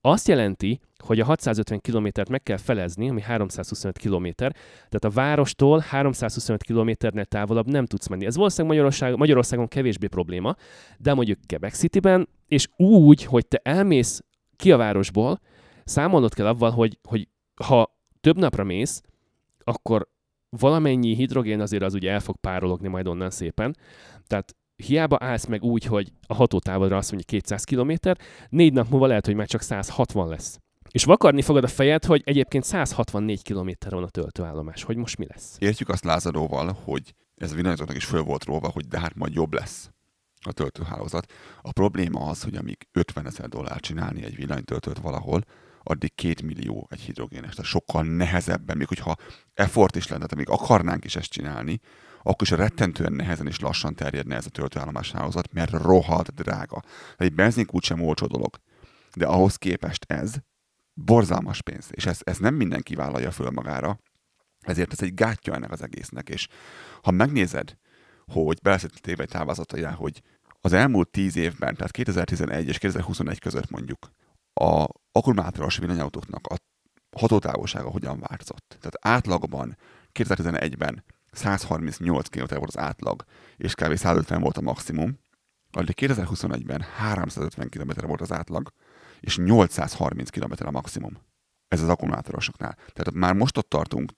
azt jelenti, hogy a 650 kilométert meg kell felezni, ami 325 km, tehát a várostól 325 kilométernél távolabb nem tudsz menni. Ez valószínűleg Magyarország, Magyarországon kevésbé probléma, de mondjuk Quebec Cityben, és úgy, hogy te elmész ki a városból, számolnod kell avval, hogy, hogy ha több napra mész, akkor valamennyi hidrogén azért az ugye el fog párologni majd onnan szépen. Tehát hiába állsz meg úgy, hogy a hatótávolra azt mondja 200 km, négy nap múlva lehet, hogy már csak 160 lesz. És vakarni fogod a fejed, hogy egyébként 164 km van a töltőállomás, hogy most mi lesz. Értjük azt Lázaróval, hogy ez a villanyozóknak is föl volt róva, hogy de hát majd jobb lesz a töltőhálózat. A probléma az, hogy amíg 50 ezer dollár csinálni egy villanytöltőt valahol, addig két millió egy hidrogénes. Tehát sokkal nehezebben, még hogyha effort is lenne, tehát még akarnánk is ezt csinálni, akkor is rettentően nehezen és lassan terjedne ez a töltőállomás hálózat, mert rohadt drága. Egy benzinkút sem olcsó dolog. De ahhoz képest ez borzalmas pénz, és ez, ez nem mindenki vállalja föl magára, ezért ez egy gátja ennek az egésznek, és ha megnézed, hogy beleszett téve egy táblázataiá, hogy az elmúlt 10 évben, tehát 2011 és 2021 között mondjuk, a akkumulátoros villanyautóknak a hatótávolsága hogyan változott. Tehát átlagban 2011-ben 138 km volt az átlag, és kb. 150 volt a maximum, addig 2021-ben 350 km volt az átlag, és 830 km a maximum. Ez az akkumulátorosoknál. Tehát már most ott tartunk,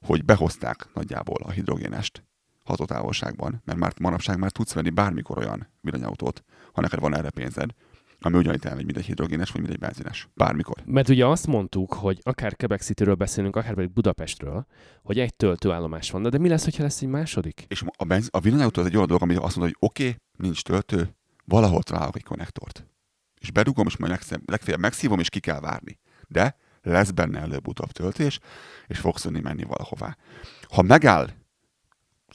hogy behozták nagyjából a hidrogénest hatótávolságban, mert már manapság már tudsz venni bármikor olyan villanyautót, ha neked van erre pénzed, ami ugyanitt elmegy, mint egy hidrogénes, vagy mint egy benzines. Bármikor. Mert ugye azt mondtuk, hogy akár Quebec City-ről beszélünk, akár pedig Budapestről, hogy egy töltőállomás van. De mi lesz, ha lesz egy második? És a, benz, a villanyautó az egy olyan dolog, ami azt mondja, hogy oké, okay, nincs töltő, valahol találok egy konnektort. És bedugom, és majd legfeljebb megszívom, és ki kell várni. De lesz benne előbb-utóbb töltés, és fogsz tudni menni valahová. Ha megáll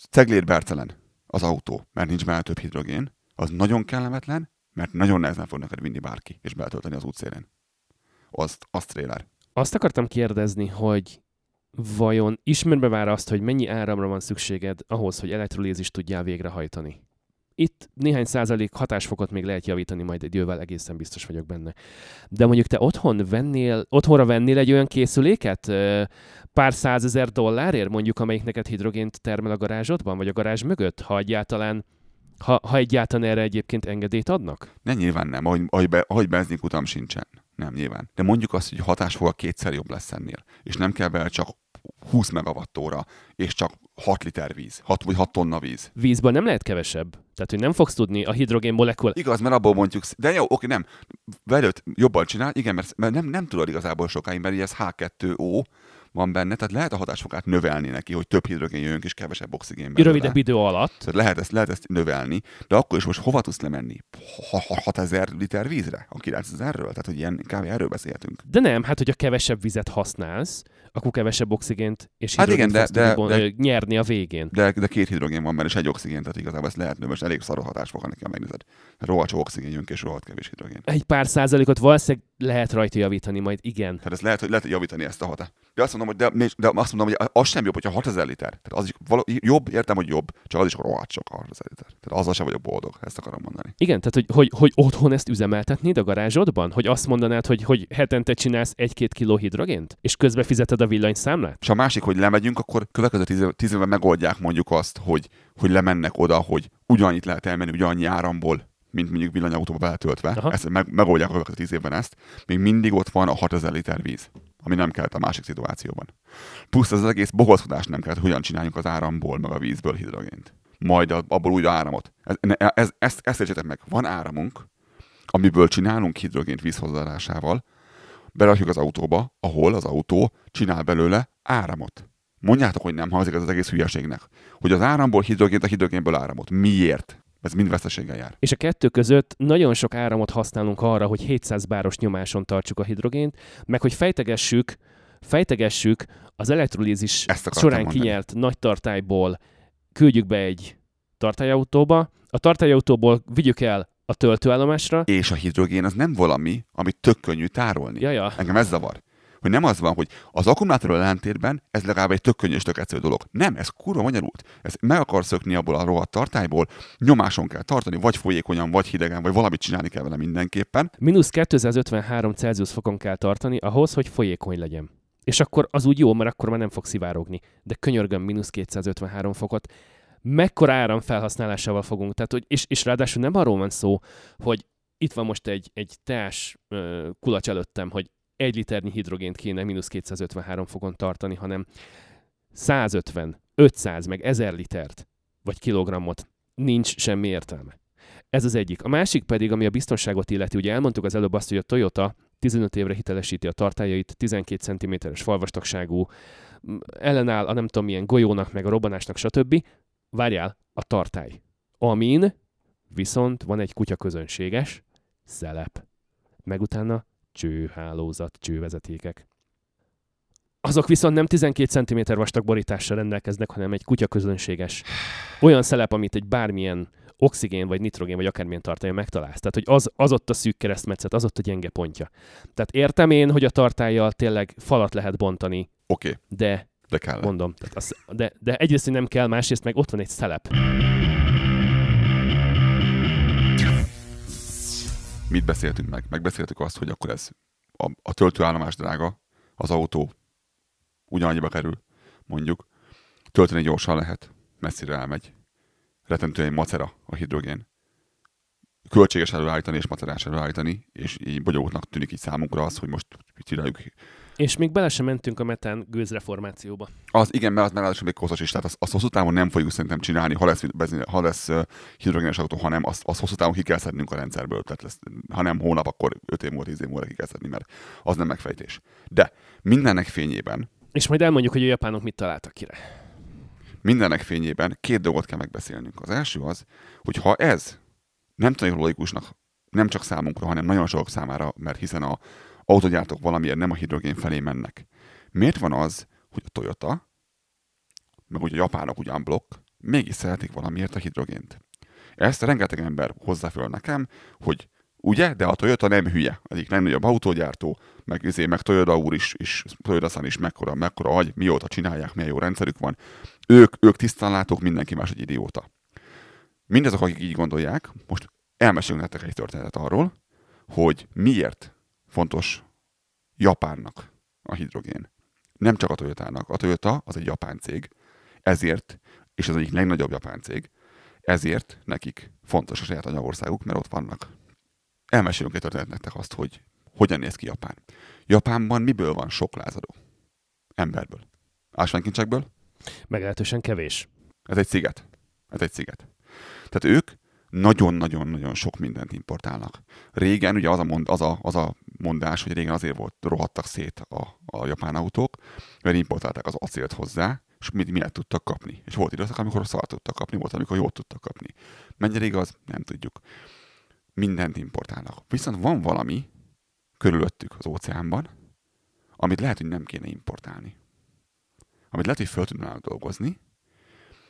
Cegléd Bercelen az autó, mert nincs benne több hidrogén, az nagyon kellemetlen, mert nagyon nehezen fog neked vinni bárki, és beltölteni az útszélén. Azt, azt trailer. Azt akartam kérdezni, hogy vajon ismerve már azt, hogy mennyi áramra van szükséged ahhoz, hogy elektrolézist tudjál végrehajtani? Itt néhány százalék hatásfokot még lehet javítani majd idővel, egészen biztos vagyok benne. De mondjuk te otthon vennél, otthonra vennél egy olyan készüléket pár százezer dollárért, mondjuk amelyik neked hidrogént termel a garázsodban, vagy a garázs mögött, ha egyáltalán ha, ha egyáltalán erre egyébként engedélyt adnak? Nem, nyilván nem, ahogy, ahogy, be, ahogy benzinkutam sincsen. Nem, nyilván. De mondjuk azt, hogy hatásfoga kétszer jobb lesz ennél, és nem kell bele csak 20 megawattóra, és csak 6 liter víz, 6 vagy 6 tonna víz. Vízből nem lehet kevesebb. Tehát, hogy nem fogsz tudni a hidrogén molekul. Igaz, mert abból mondjuk, de jó, oké, nem. Velőtt jobban csinál, igen, mert, mert nem, nem tudod igazából sokáig, mert ez H2O, van benne, tehát lehet a hatásfokát növelni neki, hogy több hidrogén jöjjön és kevesebb oxigén belőle. Rövidebb idő alatt. Tehát lehet ezt, lehet ezt növelni, de akkor is most hova tudsz lemenni? 6000 liter vízre? A 9000-ről? Tehát, hogy ilyen kb. erről beszélhetünk. De nem, hát hogyha kevesebb vizet használsz, akkor kevesebb oxigént és hát igen, de, de, de, nyerni a végén. De, de két hidrogén van benne, és egy oxigén, tehát igazából ezt lehet növelni, elég szaró hatásfok, ha nekem megnézed. Rohadt oxigén jön, és rohadt kevés hidrogén. Egy pár százalékot valószínűleg lehet rajta javítani, majd igen. Tehát ez lehet, hogy lehet javítani ezt a hatást. De azt mondom, hogy, de, de azt mondom, hogy az sem jobb, hogyha 6000 liter. Tehát az is való, jobb, értem, hogy jobb, csak az is rohadt sok 6000 liter. Tehát azzal sem vagyok boldog, ezt akarom mondani. Igen, tehát hogy, hogy, hogy otthon ezt üzemeltetnéd a garázsodban? Hogy azt mondanád, hogy, hogy hetente csinálsz egy-két kiló hidrogént? És közben fizeted a villanyszámlát? És a másik, hogy lemegyünk, akkor következő tíz, tíz évben megoldják mondjuk azt, hogy, hogy lemennek oda, hogy ugyanannyit lehet elmenni, ugyannyi áramból, mint mondjuk villanyautóba beletöltve. Aha. Ezt meg, megoldják a tíz évben ezt. Még mindig ott van a 6000 liter víz ami nem kellett a másik szituációban. Plusz az egész bohózkodás nem kellett, hogyan csináljunk az áramból, meg a vízből hidrogént. Majd abból újra áramot. Ez, ez, ezt, ezt értsétek meg, van áramunk, amiből csinálunk hidrogént vízhozzáadásával, berakjuk az autóba, ahol az autó csinál belőle áramot. Mondjátok, hogy nem hangzik ez az egész hülyeségnek. Hogy az áramból hidrogént, a hidrogénből áramot. Miért? Ez mind veszteséggel jár. És a kettő között nagyon sok áramot használunk arra, hogy 700 báros nyomáson tartsuk a hidrogént, meg hogy fejtegessük, fejtegessük az elektrolízis során mondani. kinyert nagy tartályból küldjük be egy tartályautóba, a tartályautóból vigyük el a töltőállomásra. És a hidrogén az nem valami, amit tök könnyű tárolni. Jaja. Engem ez zavar hogy nem az van, hogy az akkumulátorral ellentétben ez legalább egy tök könnyű és tök egyszerű dolog. Nem, ez kurva magyarult. Ez meg akar szökni abból a rohadt tartályból, nyomáson kell tartani, vagy folyékonyan, vagy hidegen, vagy valamit csinálni kell vele mindenképpen. Minusz 253 Celsius fokon kell tartani ahhoz, hogy folyékony legyen. És akkor az úgy jó, mert akkor már nem fog szivárogni. De könyörgöm, mínusz 253 fokot mekkora áram felhasználásával fogunk. Tehát, hogy, és, és ráadásul nem arról van szó, hogy itt van most egy, egy teás kulacs előttem, hogy egy liternyi hidrogént kéne mínusz 253 fokon tartani, hanem 150, 500, meg 1000 litert, vagy kilogrammot nincs semmi értelme. Ez az egyik. A másik pedig, ami a biztonságot illeti, ugye elmondtuk az előbb azt, hogy a Toyota 15 évre hitelesíti a tartályait, 12 cm-es falvastagságú, ellenáll a nem tudom milyen golyónak, meg a robbanásnak, stb. Várjál, a tartály. Amin viszont van egy kutya közönséges szelep. Meg utána csőhálózat, csővezetékek. Azok viszont nem 12 cm vastag borítással rendelkeznek, hanem egy kutya közönséges. Olyan szelep, amit egy bármilyen oxigén, vagy nitrogén, vagy akármilyen tartálya megtalálsz. Tehát, hogy az, az ott a szűk keresztmetszet, az ott a gyenge pontja. Tehát értem én, hogy a tartályjal tényleg falat lehet bontani. Oké. Okay. De, de kell. Mondom. Tehát az, de, de egyrészt, hogy nem kell, másrészt meg ott van egy szelep. Mit beszéltünk meg? Megbeszéltük azt, hogy akkor ez a, a töltőállomás drága, az autó ugyanannyiba kerül, mondjuk. Tölteni gyorsan lehet, messzire elmegy. Retentően macera a hidrogén. költséges előállítani és macerás előállítani, és így bogyóknak tűnik így számunkra az, hogy most csináljuk és még bele sem mentünk a metán gőzreformációba. Az igen, mert az már ráadásul még koszos is, tehát azt, azt hosszú távon nem fogjuk szerintem csinálni, ha lesz, ha lesz uh, hidrogénes autó, hanem azt, azt hosszú távon ki kell szednünk a rendszerből, tehát lesz, ha nem hónap, akkor 5 év múlva, 10 év múlva ki kell szedni, mert az nem megfejtés. De mindennek fényében... És majd elmondjuk, hogy a japánok mit találtak kire. Mindennek fényében két dolgot kell megbeszélnünk. Az első az, hogy ha ez nem technológikusnak, nem csak számunkra, hanem nagyon sok számára, mert hiszen a, autogyártók valamiért nem a hidrogén felé mennek. Miért van az, hogy a Toyota, meg ugye a japánok ugyan blokk, mégis szeretik valamiért a hidrogént? Ezt rengeteg ember hozzá föl nekem, hogy ugye, de a Toyota nem hülye. Egyik legnagyobb autógyártó, meg, izé, meg Toyota úr is, is Toyota is mekkora, mekkora agy, mióta csinálják, milyen jó rendszerük van. Ők, ők tisztán látók, mindenki más egy idióta. Mindazok, akik így gondolják, most elmesélünk nektek egy történetet arról, hogy miért fontos Japánnak a hidrogén. Nem csak a Toyotának. A Toyota az egy japán cég, ezért, és az egyik legnagyobb japán cég, ezért nekik fontos a saját anyagországuk, mert ott vannak. Elmesélünk egy történet nektek azt, hogy hogyan néz ki Japán. Japánban miből van sok lázadó? Emberből. Ásványkincsekből? Meglehetősen kevés. Ez egy sziget. Ez egy sziget. Tehát ők nagyon-nagyon-nagyon sok mindent importálnak. Régen ugye az a, mond, az, a, az a mondás, hogy régen azért volt, rohadtak szét a, a japán autók, mert importálták az acélt hozzá, és mit, miért tudtak kapni. És volt időszak, amikor szart tudtak kapni, volt, amikor jót tudtak kapni. Mennyire igaz? Nem tudjuk. Mindent importálnak. Viszont van valami körülöttük az óceánban, amit lehet, hogy nem kéne importálni. Amit lehet, hogy föl tudnának dolgozni,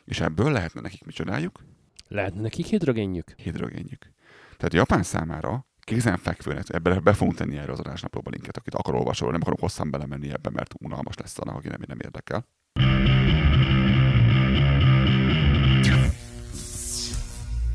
és ebből lehetne nekik micsodájuk? Lehetne nekik hidrogénjük? Hidrogénjük. Tehát Japán számára kézenfekvőnek, ebbe be fogunk tenni erre az adásnaplóba linket, akit akar olvasni, nem akarok hosszan belemenni ebbe, mert unalmas lesz annak, aki nem, nem érdekel.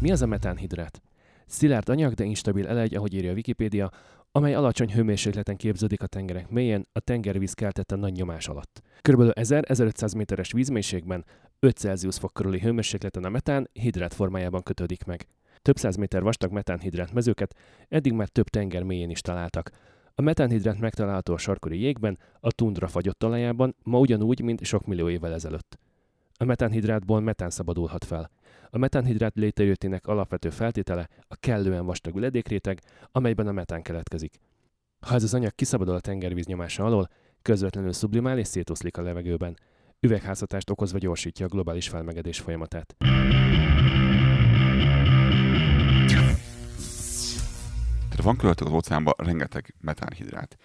Mi az a metánhidrát? Szilárd anyag, de instabil elegy, ahogy írja a Wikipédia, amely alacsony hőmérsékleten képződik a tengerek mélyén, a tengervíz keltette nagy nyomás alatt. Körülbelül 1000-1500 méteres vízmélységben 5 Celsius fok körüli hőmérsékleten a metán hidrát formájában kötődik meg. Több száz méter vastag metánhidrát mezőket eddig már több tenger mélyén is találtak. A metánhidrát megtalálható a sarkori jégben, a tundra fagyott talajában, ma ugyanúgy, mint sok millió évvel ezelőtt. A metánhidrátból metán szabadulhat fel. A metánhidrát létrejöttének alapvető feltétele a kellően vastag ledékréteg, amelyben a metán keletkezik. Ha ez az anyag kiszabadul a tengervíz nyomása alól, közvetlenül sublimál és szétoszlik a levegőben. Üvegházhatást okozva gyorsítja a globális felmegedés folyamatát. Tehát van körülöttük az óceánban rengeteg metánhidrát.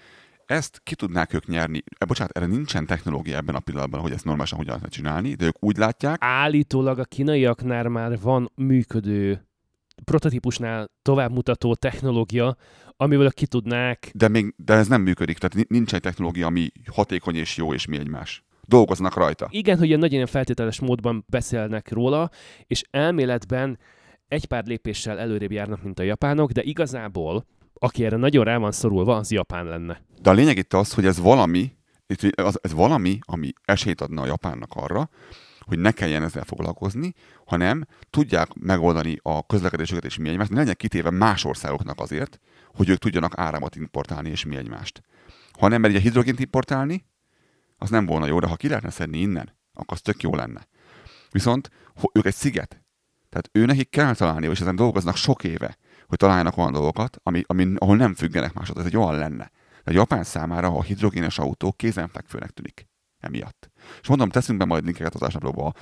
Ezt ki tudnák ők nyerni. E, bocsánat, erre nincsen technológia ebben a pillanatban, hogy ezt normálisan hogyan lehet csinálni, de ők úgy látják. Állítólag a kínaiaknál már van működő prototípusnál továbbmutató technológia, amivel ki tudnák... De, még, de ez nem működik, tehát nincs egy technológia, ami hatékony és jó és mi egymás. Dolgoznak rajta. Igen, hogy ilyen nagyon ilyen feltételes módban beszélnek róla, és elméletben egy pár lépéssel előrébb járnak, mint a japánok, de igazából, aki erre nagyon rá van szorulva, az Japán lenne. De a lényeg itt az, hogy ez valami, ez valami, ami esélyt adna a Japánnak arra, hogy ne kelljen ezzel foglalkozni, hanem tudják megoldani a közlekedésüket és mi egymást, ne legyen kitéve más országoknak azért, hogy ők tudjanak áramot importálni és mi egymást. Ha nem megy a hidrogént importálni, az nem volna jó, de ha ki lehetne szedni innen, akkor az tök jó lenne. Viszont ők egy sziget, tehát ő nekik kell találni, és ezen dolgoznak sok éve, hogy találjanak olyan dolgokat, ami, ami, ahol nem függenek másod. Ez egy olyan lenne. De Japán számára a hidrogénes autó kézenfekvőnek tűnik emiatt. És mondom, teszünk be majd linkeket az ásnaplóba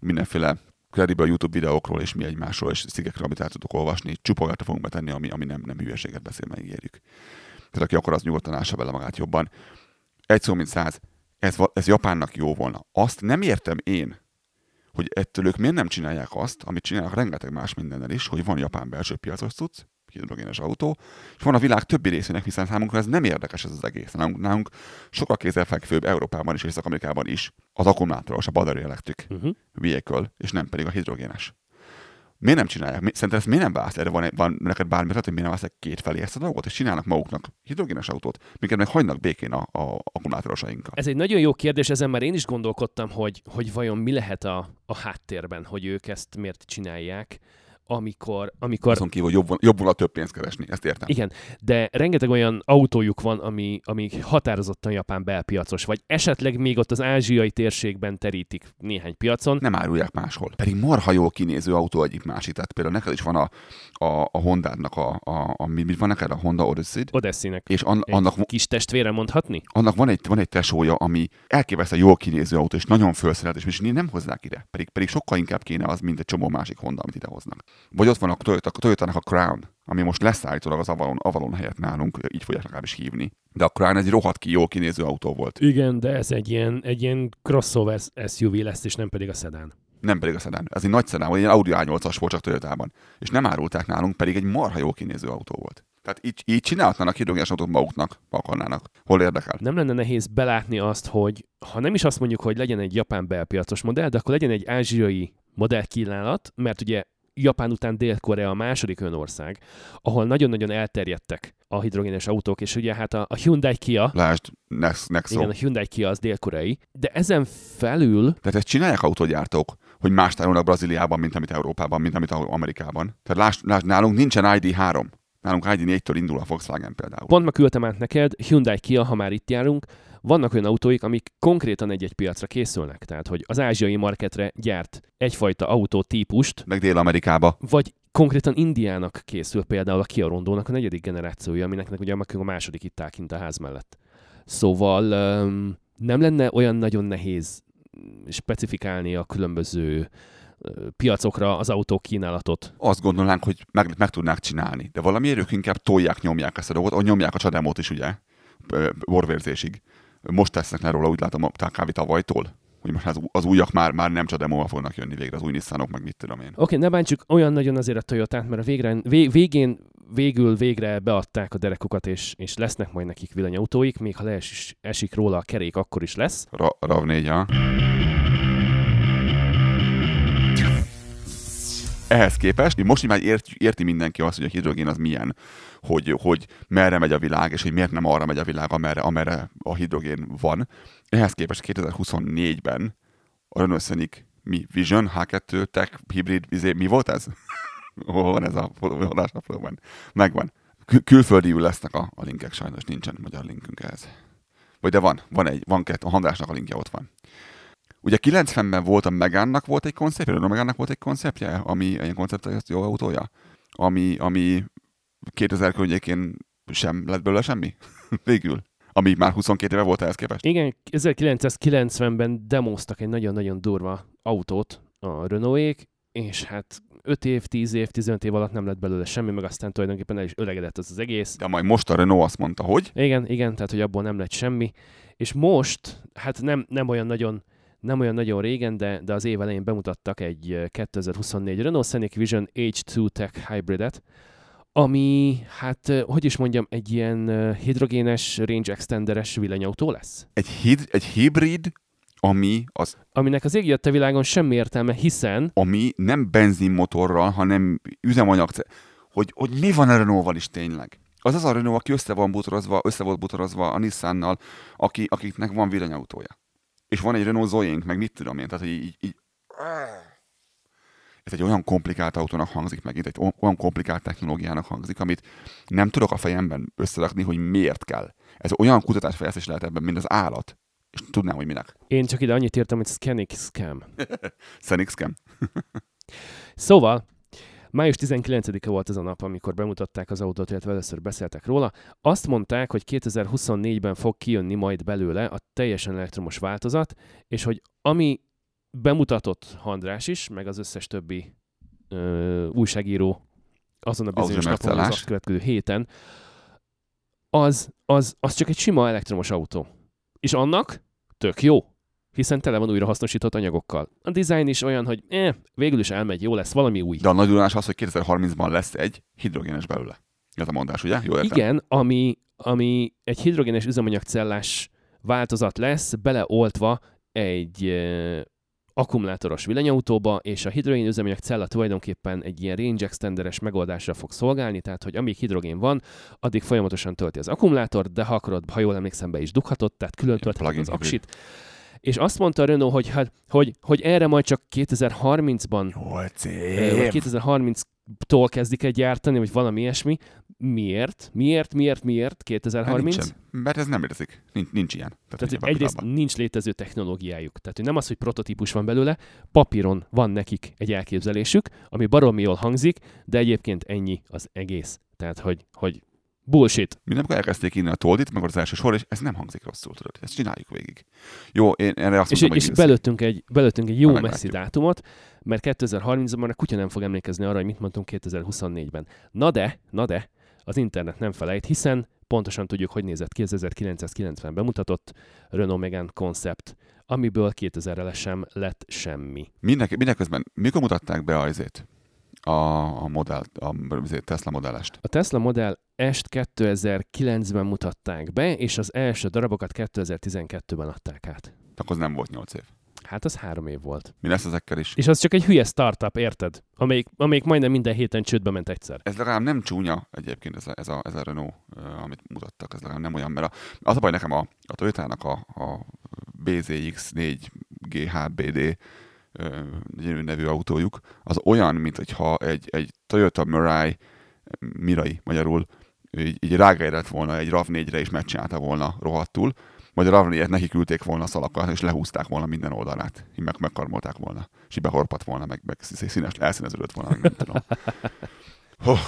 mindenféle credible YouTube videókról és mi egymásról és szigekről, amit el tudok olvasni. Csupa olyat fogunk betenni, ami, ami nem, nem hülyeséget beszél, megígérjük. Tehát aki akar, az nyugodtan ássa bele magát jobban. Egy szó, mint száz. Ez, ez Japánnak jó volna. Azt nem értem én, hogy ettől ők miért nem csinálják azt, amit csinálnak rengeteg más mindennel is, hogy van japán belső piacos cucc, hidrogénes autó, és van a világ többi részének, hiszen számunkra ez nem érdekes ez az egész. Nálunk, nálunk sokkal kézzelfekvőbb Európában is, és Észak-Amerikában is az akkumulátoros, a battery electric uh-huh. vehicle, és nem pedig a hidrogénes. Miért nem csinálják? Szerintem ezt miért nem válasz? Erre van, van neked bármi hogy miért nem válasz két felé ezt a dolgot, és csinálnak maguknak hidrogénes autót, miket meg hagynak békén a, a akkumulátorosainkkal. Ez egy nagyon jó kérdés, ezen már én is gondolkodtam, hogy, hogy vajon mi lehet a, a háttérben, hogy ők ezt miért csinálják. Amikor, amikor Azon kívül, hogy jobb, vol- jobb volna több pénzt keresni, ezt értem. igen, de rengeteg olyan autójuk van, ami, ami határozottan japán belpiacos, vagy esetleg még ott az ázsiai térségben terítik néhány piacon. Nem árulják máshol. Pedig marha jól kinéző autó egyik másik. Tehát például neked is van a, a, a Hondának a, a, a, mi, mi van neked? A Honda Odyssey. Odesszinek. És an, Egy annak, kis testvére mondhatni? annak van egy, van egy tesója, ami elképesztően jól kinéző autó, és nagyon felszerelt, és nem hozzák ide. Pedig, pedig sokkal inkább kéne az, mint egy csomó másik Honda, amit ide hoznak. Vagy ott van a Toyota, a Toyota-nak a Crown, ami most lesz állítólag az Avalon, Avalon helyett nálunk, így fogják legalábbis hívni. De a Crown egy rohadt ki, jól kinéző autó volt. Igen, de ez egy ilyen, egy ilyen crossover SUV lesz, és nem pedig a szedán. Nem pedig a szedán. Ez egy nagy szedán, vagy egy Audi A8-as volt csak Toyotában. És nem árulták nálunk, pedig egy marha jó kinéző autó volt. Tehát így, így csinálhatnának hidrogénes autót maguknak, ha akarnának. Hol érdekel? Nem lenne nehéz belátni azt, hogy ha nem is azt mondjuk, hogy legyen egy japán belpiacos modell, de akkor legyen egy ázsiai modellkínálat, mert ugye Japán után Dél-Korea a második olyan ország, ahol nagyon-nagyon elterjedtek a hidrogénes autók, és ugye hát a, a Hyundai Kia, Lásd, Nex, Nexo. igen, a Hyundai Kia az dél-koreai, de ezen felül Tehát ezt csinálják autógyártók, hogy más tárolnak Brazíliában, mint amit Európában, mint amit Amerikában. Tehát lásd, lásd nálunk nincsen ID3. Nálunk ID4-től indul a Volkswagen például. Pont ma küldtem át neked, Hyundai Kia, ha már itt járunk, vannak olyan autóik, amik konkrétan egy-egy piacra készülnek. Tehát, hogy az ázsiai marketre gyárt egyfajta autótípust, Meg Dél-Amerikába. vagy konkrétan Indiának készül például a Kia Rondónak a negyedik generációja, aminek ugye a második itt áll kint a ház mellett. Szóval nem lenne olyan nagyon nehéz specifikálni a különböző piacokra az autók kínálatot. Azt gondolnánk, hogy meg, meg tudnák csinálni. De valamiért ők inkább tolják, nyomják ezt a dolgot, ahogy nyomják a csademót is, ugye? Borvérzésig. Most tesznek le róla, úgy látom, a kb. tavalytól. Hogy most az, az újak már, már nem csademóval fognak jönni végre, az új Nissanok, meg mit tudom én. Oké, okay, ne bántsuk olyan nagyon azért a Toyotát, mert a végre, vé, végén, végül végre beadták a derekukat, és, és lesznek majd nekik villanyautóik, még ha le is esik róla a kerék, akkor is lesz. Ra- RAV4, ja. Ehhez képest, most így már ért, érti mindenki azt, hogy a hidrogén az milyen, hogy, hogy merre megy a világ, és hogy miért nem arra megy a világ, amerre, amerre a hidrogén van. Ehhez képest 2024-ben a Renault mi Vision H2 Tech Hybrid, izé, mi volt ez? Hol van ez a adásaplóban? Megvan. Kül- külföldiül lesznek a, a linkek, sajnos nincsen magyar linkünk ehhez. Vagy de van, van egy, van kettő, a Handrásnak a linkje ott van. Ugye 90-ben volt a Megánnak volt egy konceptje, a Megánnak volt egy konceptje, ami ilyen koncept jó autója, ami, ami 2000 környékén sem lett belőle semmi, végül. Ami már 22 éve volt ehhez képest. Igen, 1990-ben demoztak egy nagyon-nagyon durva autót a Renaulték, és hát 5 év, 10 év, 15 év alatt nem lett belőle semmi, meg aztán tulajdonképpen el is öregedett az, az egész. De majd most a Renault azt mondta, hogy Igen, igen, tehát hogy abból nem lett semmi. És most, hát nem, nem olyan nagyon nem olyan nagyon régen, de, de az év elején bemutattak egy eh, 2024 Renault Scenic Vision H2 Tech Hybridet, ami, hát, hogy is mondjam, egy ilyen hidrogénes, range extenderes villanyautó lesz. egy, hid, egy hibrid, ami, az, Aminek az ég a világon semmi értelme, hiszen ami nem benzinmotorral, hanem üzemanyag, hogy, hogy mi van a Renault-val is tényleg. Az az a Renault, aki össze van butorozva, össze volt butorozva a Nissannal, aki, akiknek van villanyautója. És van egy Renault Zoe-nk, meg mit tudom én, tehát hogy így, így ez egy olyan komplikált autónak hangzik megint, egy o- olyan komplikált technológiának hangzik, amit nem tudok a fejemben összerakni, hogy miért kell. Ez olyan kutatásfejlesztés lehet ebben, mint az állat. És tudnám, hogy minek. én csak ide annyit írtam, hogy Scenic Scam. Scenic Scam. Szóval, május 19-e volt az a nap, amikor bemutatták az autót, illetve először beszéltek róla. Azt mondták, hogy 2024-ben fog kijönni majd belőle a teljesen elektromos változat, és hogy ami bemutatott Handrás is, meg az összes többi ö, újságíró azon a bizonyos napon, az azt következő héten, az, az, az csak egy sima elektromos autó. És annak tök jó, hiszen tele van újra hasznosított anyagokkal. A design is olyan, hogy eh, végül is elmegy, jó lesz, valami új. De a nagy durás az, hogy 2030-ban lesz egy hidrogénes belőle. Ez a mondás, ugye? Jól értem? Igen, ami, ami egy hidrogénes üzemanyagcellás változat lesz, beleoltva egy eh, akkumulátoros villanyautóba, és a hidrogén üzemanyag cella tulajdonképpen egy ilyen range extenderes megoldásra fog szolgálni, tehát hogy amíg hidrogén van, addig folyamatosan tölti az akkumulátort, de ha akarod, ha jól emlékszem, be is dughatod, tehát külön töltheted az plug-in hibrid. És azt mondta a Renault, hogy, hát, hogy, hogy erre majd csak 2030-ban 8 Ö, vagy 2030 tól kezdik egy gyártani, vagy valami ilyesmi. Miért? Miért? Miért? Miért? Hát 2030? nincsen, mert ez nem érzik. Nincs, nincs ilyen. Tehát nincs ebben a egyrészt pillanatban. nincs létező technológiájuk. Tehát hogy nem az, hogy prototípus van belőle, papíron van nekik egy elképzelésük, ami baromi jól hangzik, de egyébként ennyi az egész. Tehát, hogy, hogy bullshit. Mindenkor elkezdték inni a toldit, meg az első sor, és ez nem hangzik rosszul, tudod. Ezt csináljuk végig. Jó, én erre azt És, mondom, és hogy belőttünk egy, belőttünk egy jó messzi dátumot, mert 2030-ban a kutya nem fog emlékezni arra, hogy mit mondtunk 2024-ben. Na de, na de, az internet nem felejt, hiszen pontosan tudjuk, hogy nézett ki az 1990 bemutatott Renault Megane Concept, amiből 2000-re sem lett semmi. Mindenki, mindeközben, mikor mutatták be azért a, a modell, a azért Tesla modellest? A Tesla Model S-t 2009-ben mutatták be, és az első darabokat 2012-ben adták át. Akkor az nem volt 8 év. Hát az három év volt. Mi lesz ezekkel is? És az csak egy hülye startup, érted? Amelyik, amelyik majdnem minden héten csődbe ment egyszer. Ez legalább nem csúnya egyébként ez a, ez a, ez a Renault, amit mutattak, ez legalább nem olyan, mert a, az a baj nekem a, a Toyota-nak a, a BZX4 GHBD gyönyörű nevű autójuk, az olyan, mint hogyha egy, egy Toyota Mirai, Mirai magyarul, így, így rágeredett volna egy RAV4-re és megcsinálta volna rohadtul, vagy a RAV4-et neki küldték volna a szalakkal, és lehúzták volna minden oldalát, így meg, megkarmolták volna, és így behorpat volna, meg, meg színes, elszíneződött volna, meg nem tudom. Oh,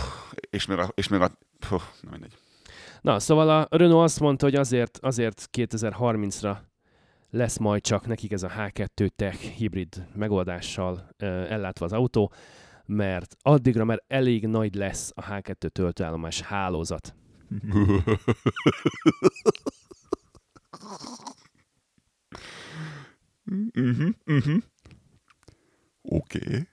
és még a, és még a oh, na mindegy. Na, szóval a Renault azt mondta, hogy azért, azért 2030-ra lesz majd csak nekik ez a H2 Tech hibrid megoldással ellátva az autó, mert addigra már elég nagy lesz a H2 töltőállomás hálózat. Mhm, mhm. Oké.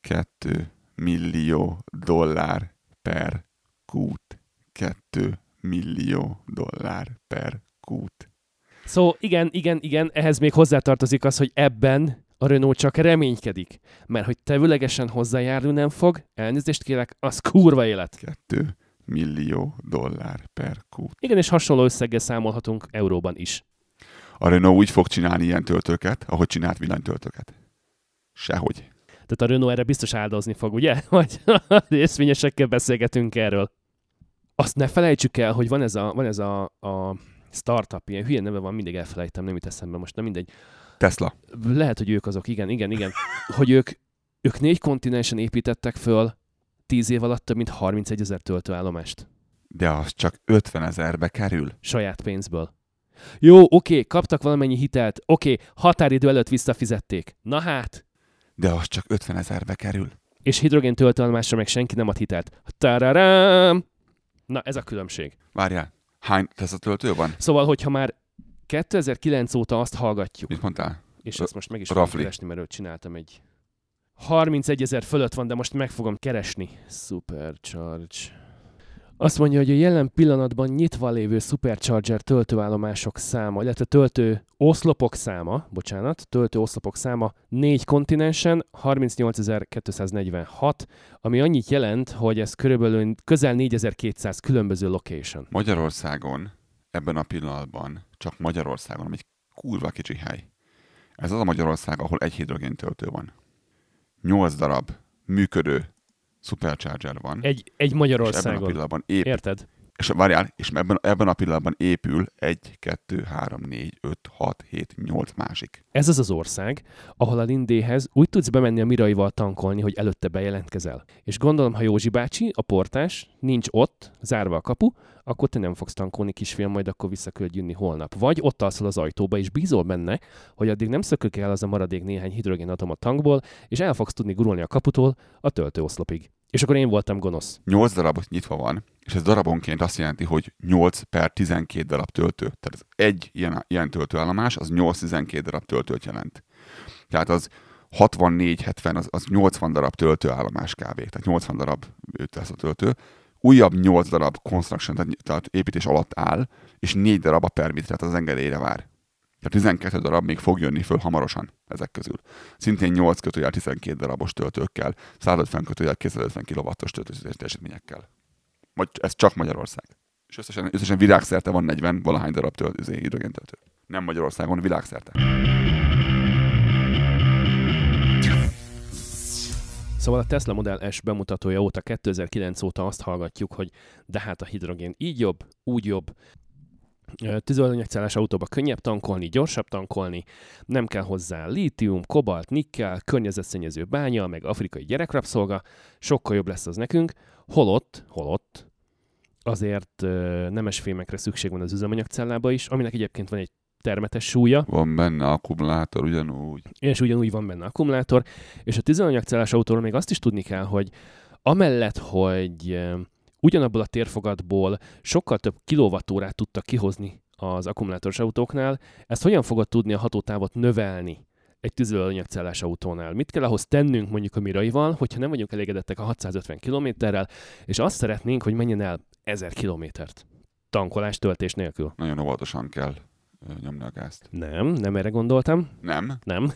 Kettő millió dollár per kút. Kettő millió dollár per kút. Szóval igen, igen, igen, ehhez még hozzátartozik az, hogy ebben a Renault csak reménykedik. Mert hogy tevőlegesen hozzájárul nem fog, elnézést kérek, az kurva élet. Kettő millió dollár per kút. Igen, és hasonló összeggel számolhatunk euróban is. A Renault úgy fog csinálni ilyen töltőket, ahogy csinált villanytöltőket. Sehogy. Tehát a Renault erre biztos áldozni fog, ugye? Vagy részvényesekkel beszélgetünk erről. Azt ne felejtsük el, hogy van ez a, van ez a, a startup, ilyen hülye neve van, mindig elfelejtem, nem jut eszembe most, nem mindegy. Tesla. Lehet, hogy ők azok, igen, igen, igen. Hogy ők, ők négy kontinensen építettek föl tíz év alatt több mint 31 ezer töltőállomást. De az csak 50 ezerbe kerül. Saját pénzből. Jó, oké, kaptak valamennyi hitelt, oké, határidő előtt visszafizették. Na hát, De az csak 50 ezerbe kerül. és hidrogén töltőállomásra meg senki nem ad hitelt. Tararám! Na, ez a különbség. Várjál, hány Tesla töltő van? Szóval, hogyha már 2009 óta azt hallgatjuk, Mit mondtál? és ezt most meg is fogom keresni, mert őt csináltam egy 31 ezer fölött van, de most meg fogom keresni. Supercharge. Azt mondja, hogy a jelen pillanatban nyitva lévő Supercharger töltőállomások száma, illetve töltő oszlopok száma, bocsánat, töltő oszlopok száma négy kontinensen 38.246, ami annyit jelent, hogy ez körülbelül közel 4200 különböző location. Magyarországon ebben a pillanatban, csak Magyarországon, ami egy kurva kicsi hely. Ez az a Magyarország, ahol egy hidrogén töltő van. Nyolc darab működő supercharger van. Egy, egy és ebben a Magyarországon. pillanatban ép, Érted? És várjál, és ebben, ebben a pillanatban épül egy, kettő, három, négy, öt, hat, hét, nyolc másik. Ez az az ország, ahol a Lindéhez úgy tudsz bemenni a Miraival tankolni, hogy előtte bejelentkezel. És gondolom, ha Józsi bácsi, a portás, nincs ott, zárva a kapu, akkor te nem fogsz tankolni, kisfiam, majd akkor vissza kell jönni holnap. Vagy ott alszol az ajtóba, és bízol benne, hogy addig nem szökök el az a maradék néhány hidrogénatom a tankból, és el fogsz tudni gurulni a kaputól a töltőoszlopig. És akkor én voltam gonosz. 8 darab nyitva van, és ez darabonként azt jelenti, hogy 8 per 12 darab töltő. Tehát az egy ilyen, ilyen töltőállomás, az 8-12 darab töltőt jelent. Tehát az 64-70, az, az 80 darab töltőállomás kb. Tehát 80 darab lesz a töltő. Újabb 8 darab construction, tehát, tehát építés alatt áll, és 4 darab a permit, tehát az engedélyre vár. Tehát 12 darab még fog jönni föl hamarosan ezek közül. Szintén 8 kötőjel 12 darabos töltőkkel, 150 kötőjel 250 kW-os töltőteljesítményekkel. Vagy ez csak Magyarország. És összesen, összesen világszerte van 40 valahány darab töltő, hidrogéntöltő. Nem Magyarországon, világszerte. Szóval a Tesla Model S bemutatója óta, 2009 óta azt hallgatjuk, hogy de hát a hidrogén így jobb, úgy jobb, tüzelőanyagcellás autóba könnyebb tankolni, gyorsabb tankolni, nem kell hozzá lítium, kobalt, nikkel, környezetszennyező bánya, meg afrikai gyerekrapszolga, sokkal jobb lesz az nekünk, holott, holott, azért nemes fémekre szükség van az üzemanyagcellába is, aminek egyébként van egy termetes súlya. Van benne akkumulátor ugyanúgy. És ugyanúgy van benne akkumulátor. És a tüzelőanyagcellás autóról még azt is tudni kell, hogy amellett, hogy ugyanabból a térfogatból sokkal több kilovattórát tudtak kihozni az akkumulátoros autóknál, ezt hogyan fogod tudni a hatótávot növelni egy tüzelőanyagcellás autónál. Mit kell ahhoz tennünk mondjuk a miraival, hogyha nem vagyunk elégedettek a 650 kilométerrel, és azt szeretnénk, hogy menjen el 1000 kilométert tankolás, töltés nélkül. Nagyon óvatosan kell nyomni a gázt. Nem, nem erre gondoltam. Nem? Nem.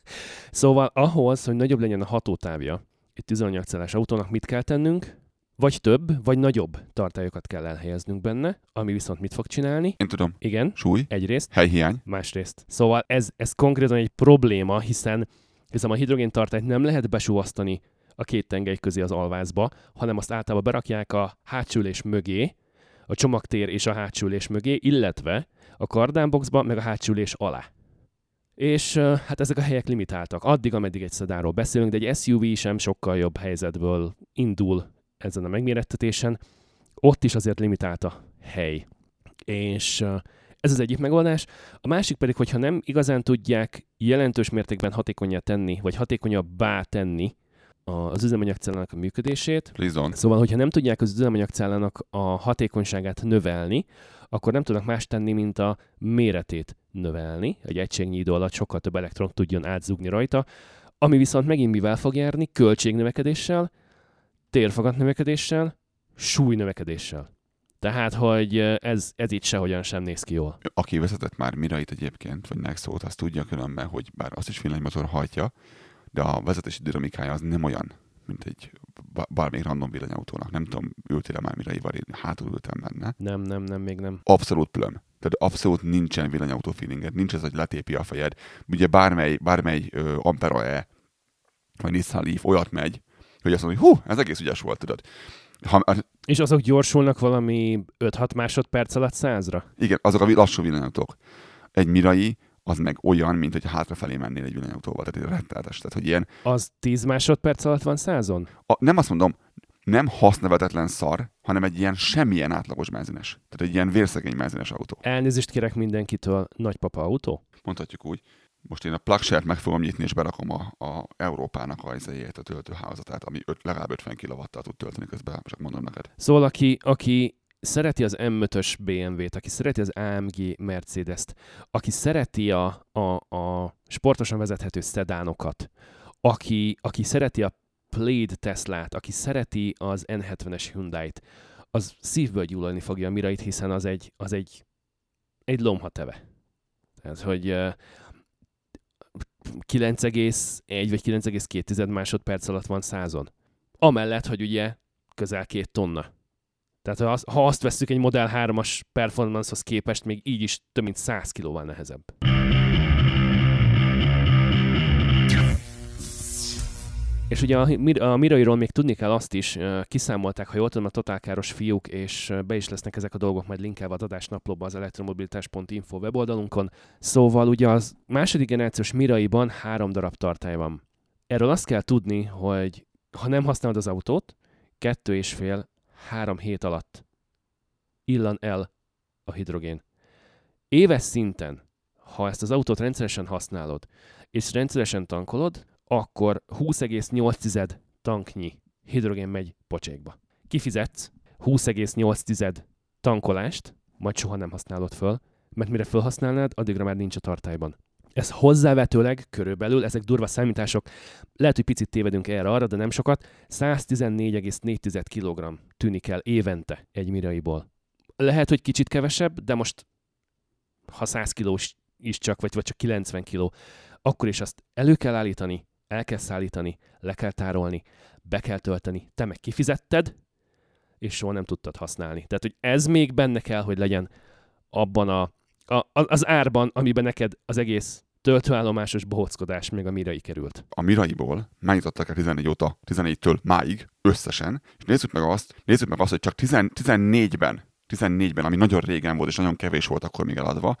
szóval ahhoz, hogy nagyobb legyen a hatótávja egy tüzelőanyagcellás autónak, mit kell tennünk? Vagy több, vagy nagyobb tartályokat kell elhelyeznünk benne, ami viszont mit fog csinálni? Én tudom. Igen. Súly. Egyrészt. Helyhiány. Másrészt. Szóval ez, ez konkrétan egy probléma, hiszen, hiszen a hidrogéntartályt nem lehet besúvasztani a két tengely közé az alvázba, hanem azt általában berakják a hátsülés mögé, a csomagtér és a hátsülés mögé, illetve a kardánboxba, meg a hátsülés alá. És hát ezek a helyek limitáltak. Addig, ameddig egy szedáról beszélünk, de egy SUV sem sokkal jobb helyzetből indul ezen a megmérettetésen, ott is azért limitált a hely. És ez az egyik megoldás. A másik pedig, hogyha nem igazán tudják jelentős mértékben hatékonyá tenni, vagy hatékonyabbá tenni az üzemanyagcellának a működését. Lizon. Szóval, hogyha nem tudják az üzemanyagcellának a hatékonyságát növelni, akkor nem tudnak más tenni, mint a méretét növelni. Egy egységnyi idő alatt sokkal több elektron tudjon átzugni rajta, ami viszont megint mivel fog járni? Költségnövekedéssel, térfogat növekedéssel, súlynövekedéssel. Tehát, hogy ez, ez itt sehogyan sem néz ki jól. Aki vezetett már Mirait egyébként, vagy Nexót, az tudja különben, hogy bár azt is villanymotor hajtja, de a vezetési dinamikája az nem olyan, mint egy bármelyik random villanyautónak. Nem tudom, ültél már Miraival, én hátul ültem benne. Nem, nem, nem, még nem. Abszolút plöm. Tehát abszolút nincsen villanyautó feelinged, nincs ez, hogy letépi a fejed. Ugye bármely, bármely uh, Ampera E, vagy Nissan Leaf olyat megy, hogy azt mondja, hogy hú, ez egész ügyes volt, tudod. Ha, és azok gyorsulnak valami 5-6 másodperc alatt százra? Igen, azok a lassú villanyautók. Egy Mirai, az meg olyan, mint hogy hátrafelé mennél egy villanyautóval, tehát egy rettenetes. Tehát, hogy ilyen... Az 10 másodperc alatt van százon? A, nem azt mondom, nem hasznevetetlen szar, hanem egy ilyen semmilyen átlagos benzines. Tehát egy ilyen vérszegény benzines autó. Elnézést kérek mindenkitől, nagypapa autó? Mondhatjuk úgy. Most én a plugshare meg fogom nyitni, és berakom a, a Európának a izéjét, a töltőházatát, ami öt, legalább 50 kw tud tölteni közben, csak mondom neked. Szóval aki, aki szereti az M5-ös BMW-t, aki szereti az AMG Mercedes-t, aki szereti a, a, a sportosan vezethető szedánokat, aki, aki szereti a Plaid Teslát, aki szereti az N70-es Hyundai-t, az szívből gyúlani fogja a Mirait, hiszen az egy, az egy, egy lomhateve. Tehát, hogy 9,1 vagy 9,2 másodperc alatt van százon. Amellett, hogy ugye közel két tonna. Tehát ha azt, vesszük egy Model 3-as performancehoz képest, még így is több mint 100 kilóval nehezebb. És ugye a, a Mirairól még tudni kell azt is, kiszámolták, ha jól tudom, a totálkáros fiúk, és be is lesznek ezek a dolgok majd linkelve az adásnaplóba az elektromobilitás.info weboldalunkon. Szóval ugye az második generációs Miraiban három darab tartály van. Erről azt kell tudni, hogy ha nem használod az autót, kettő és fél, három hét alatt illan el a hidrogén. Éves szinten, ha ezt az autót rendszeresen használod, és rendszeresen tankolod, akkor 20,8 tanknyi hidrogén megy pocsékba. Kifizetsz 20,8 tankolást, majd soha nem használod föl, mert mire felhasználnád, addigra már nincs a tartályban. Ez hozzávetőleg körülbelül, ezek durva számítások, lehet, hogy picit tévedünk erre arra, de nem sokat, 114,4 kg tűnik el évente egy miraiból. Lehet, hogy kicsit kevesebb, de most ha 100 kg is csak, vagy, vagy csak 90 kg, akkor is azt elő kell állítani, el kell szállítani, le kell tárolni, be kell tölteni, te meg kifizetted, és soha nem tudtad használni. Tehát, hogy ez még benne kell, hogy legyen abban a, a, az árban, amiben neked az egész töltőállomásos bohockodás még a Mirai került. A Miraiból megnyitottak el 14 óta, 14-től máig összesen, és nézzük meg azt, nézzük meg azt, hogy csak 10, 14-ben, 14-ben, ami nagyon régen volt, és nagyon kevés volt akkor még eladva,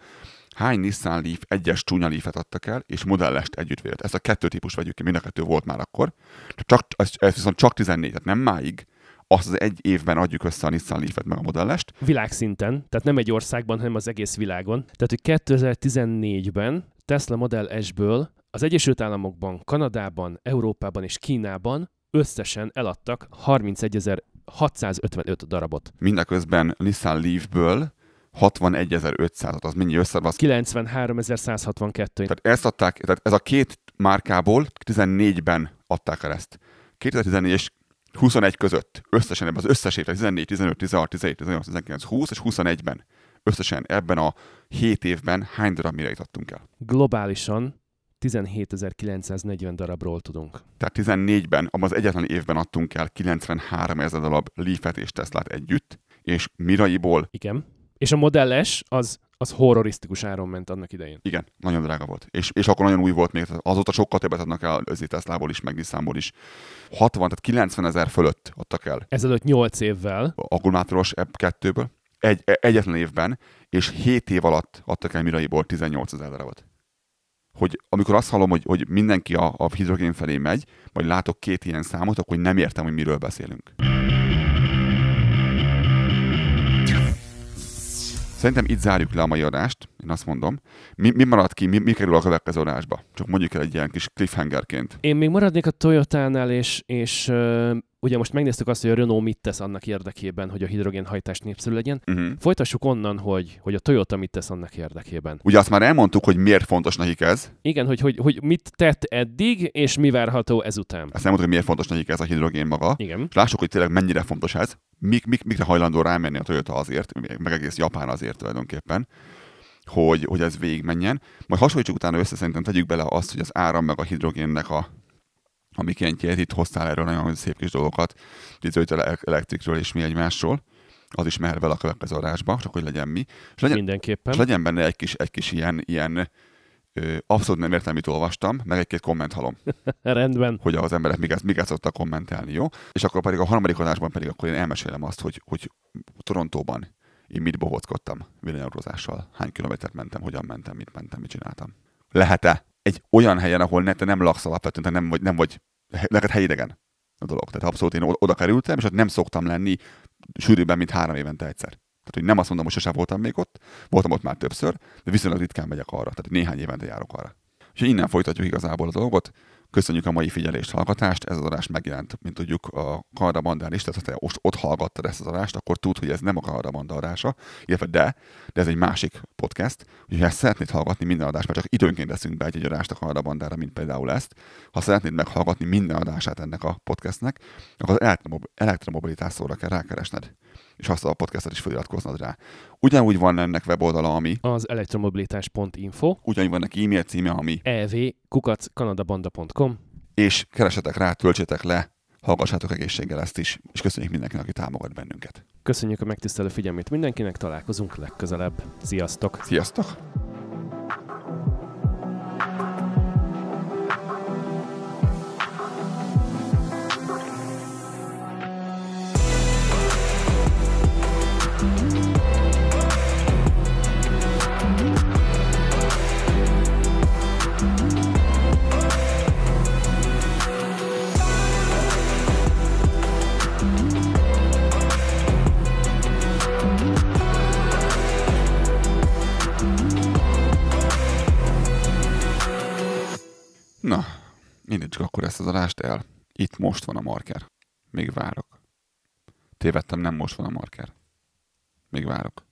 hány Nissan Leaf egyes csúnya Leaf-et adtak el, és modellest együtt vélt. Ezt a kettő típus vegyük ki, mind a kettő volt már akkor. Csak, ez, ez viszont csak 14, tehát nem máig, azt az egy évben adjuk össze a Nissan Leaf-et meg a modellest. Világszinten, tehát nem egy országban, hanem az egész világon. Tehát, hogy 2014-ben Tesla Model S-ből az Egyesült Államokban, Kanadában, Európában és Kínában összesen eladtak 31.655 darabot. Mindeközben Nissan Leaf-ből 61.500-at, az mennyi össze? Az 93.162. Tehát ezt adták, tehát ez a két márkából 14-ben adták el ezt. 2014 és 21 között, összesen ebben az összes évben, 14, 15, 16, 17, 18, 19, 20 és 21-ben, összesen ebben a 7 évben hány darab mire adtunk el? Globálisan 17.940 darabról tudunk. Tehát 14-ben, abban az egyetlen évben adtunk el 93 ezer darab Leaf-et és Teslát együtt, és Miraiból... Igen. És a Model S az az horrorisztikus áron ment annak idején. Igen, nagyon drága volt. És, és akkor nagyon új volt még, azóta sokkal többet adnak el az Teslából is, meg Nissanból is. 60, tehát 90 ezer fölött adtak el. Ezelőtt 8 évvel. Akkumulátoros Ebb2-ből. Egy, e, egyetlen évben, és 7 év alatt adtak el Miraiból 18 ezer darabot. Hogy amikor azt hallom, hogy, hogy mindenki a, a hidrogén felé megy, vagy látok két ilyen számot, akkor nem értem, hogy miről beszélünk. Szerintem itt zárjuk le a mai adást, én azt mondom. Mi, mi marad ki, mi, mi kerül a következő adásba? Csak mondjuk el egy ilyen kis cliffhangerként. Én még maradnék a Toyotánál, és, és ugye most megnéztük azt, hogy a Renault mit tesz annak érdekében, hogy a hidrogénhajtás népszerű legyen. Uh-huh. Folytassuk onnan, hogy, hogy a Toyota mit tesz annak érdekében. Ugye azt már elmondtuk, hogy miért fontos nekik ez. Igen, hogy, hogy, hogy mit tett eddig, és mi várható ezután. Ezt elmondtuk, hogy miért fontos nekik ez a hidrogén maga. Igen. És lássuk, hogy tényleg mennyire fontos ez. Mik, mik, mikre hajlandó rámenni a Toyota azért, meg egész Japán azért tulajdonképpen hogy, hogy ez végigmenjen. Majd hasonlítsuk utána össze, szerintem tegyük bele azt, hogy az áram meg a hidrogénnek a, a mikéntjét, itt hoztál erről nagyon szép kis dolgokat, itt elektrikről és mi egymásról, az is mehet bele a következő adásba, csak hogy legyen mi. És legyen, Mindenképpen. És legyen benne egy kis, egy kis ilyen, ilyen ö, abszolút nem értem, mit olvastam, meg egy-két komment halom. Rendben. Hogy az emberek miket, miket szoktak kommentelni, jó? És akkor pedig a harmadik adásban pedig akkor én elmesélem azt, hogy, hogy Torontóban én mit bohockodtam villanyautózással, hány kilométert mentem, hogyan mentem, mit mentem, mit csináltam. Lehet-e egy olyan helyen, ahol ne, te nem laksz alapvetően, te nem vagy, nem vagy neked helyidegen a dolog. Tehát abszolút én oda kerültem, és ott nem szoktam lenni sűrűbben, mint három évente egyszer. Tehát, hogy nem azt mondom, hogy sosem voltam még ott, voltam ott már többször, de viszonylag ritkán megyek arra, tehát néhány évente járok arra. És innen folytatjuk igazából a dolgot. Köszönjük a mai figyelést, hallgatást. Ez az adás megjelent, mint tudjuk, a Kardabandán is, tehát ha te most ott hallgattad ezt az adást, akkor tud, hogy ez nem a Kardabanda adása, illetve de, de ez egy másik podcast. Úgyhogy ha szeretnéd hallgatni minden adást, mert csak időnként leszünk be egy, egy adást a Kardabandára, mint például ezt, ha szeretnéd meghallgatni minden adását ennek a podcastnek, akkor az elektromobilitás szóra kell rákeresned és azt a podcastot is feliratkoznod rá. Ugyanúgy van ennek weboldala, ami az elektromobilitás.info. Ugyanúgy van neki e-mail címe, ami evkukackanadabanda.com és keresetek rá, töltsétek le, hallgassátok egészséggel ezt is, és köszönjük mindenkinek, aki támogat bennünket. Köszönjük a megtisztelő figyelmét mindenkinek, találkozunk legközelebb. Sziasztok! Sziasztok! Indítsuk akkor ezt az adást el. Itt most van a marker. Még várok. Tévedtem, nem most van a marker. Még várok.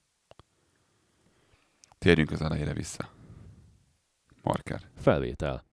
Térjünk az elejére vissza. Marker. Felvétel.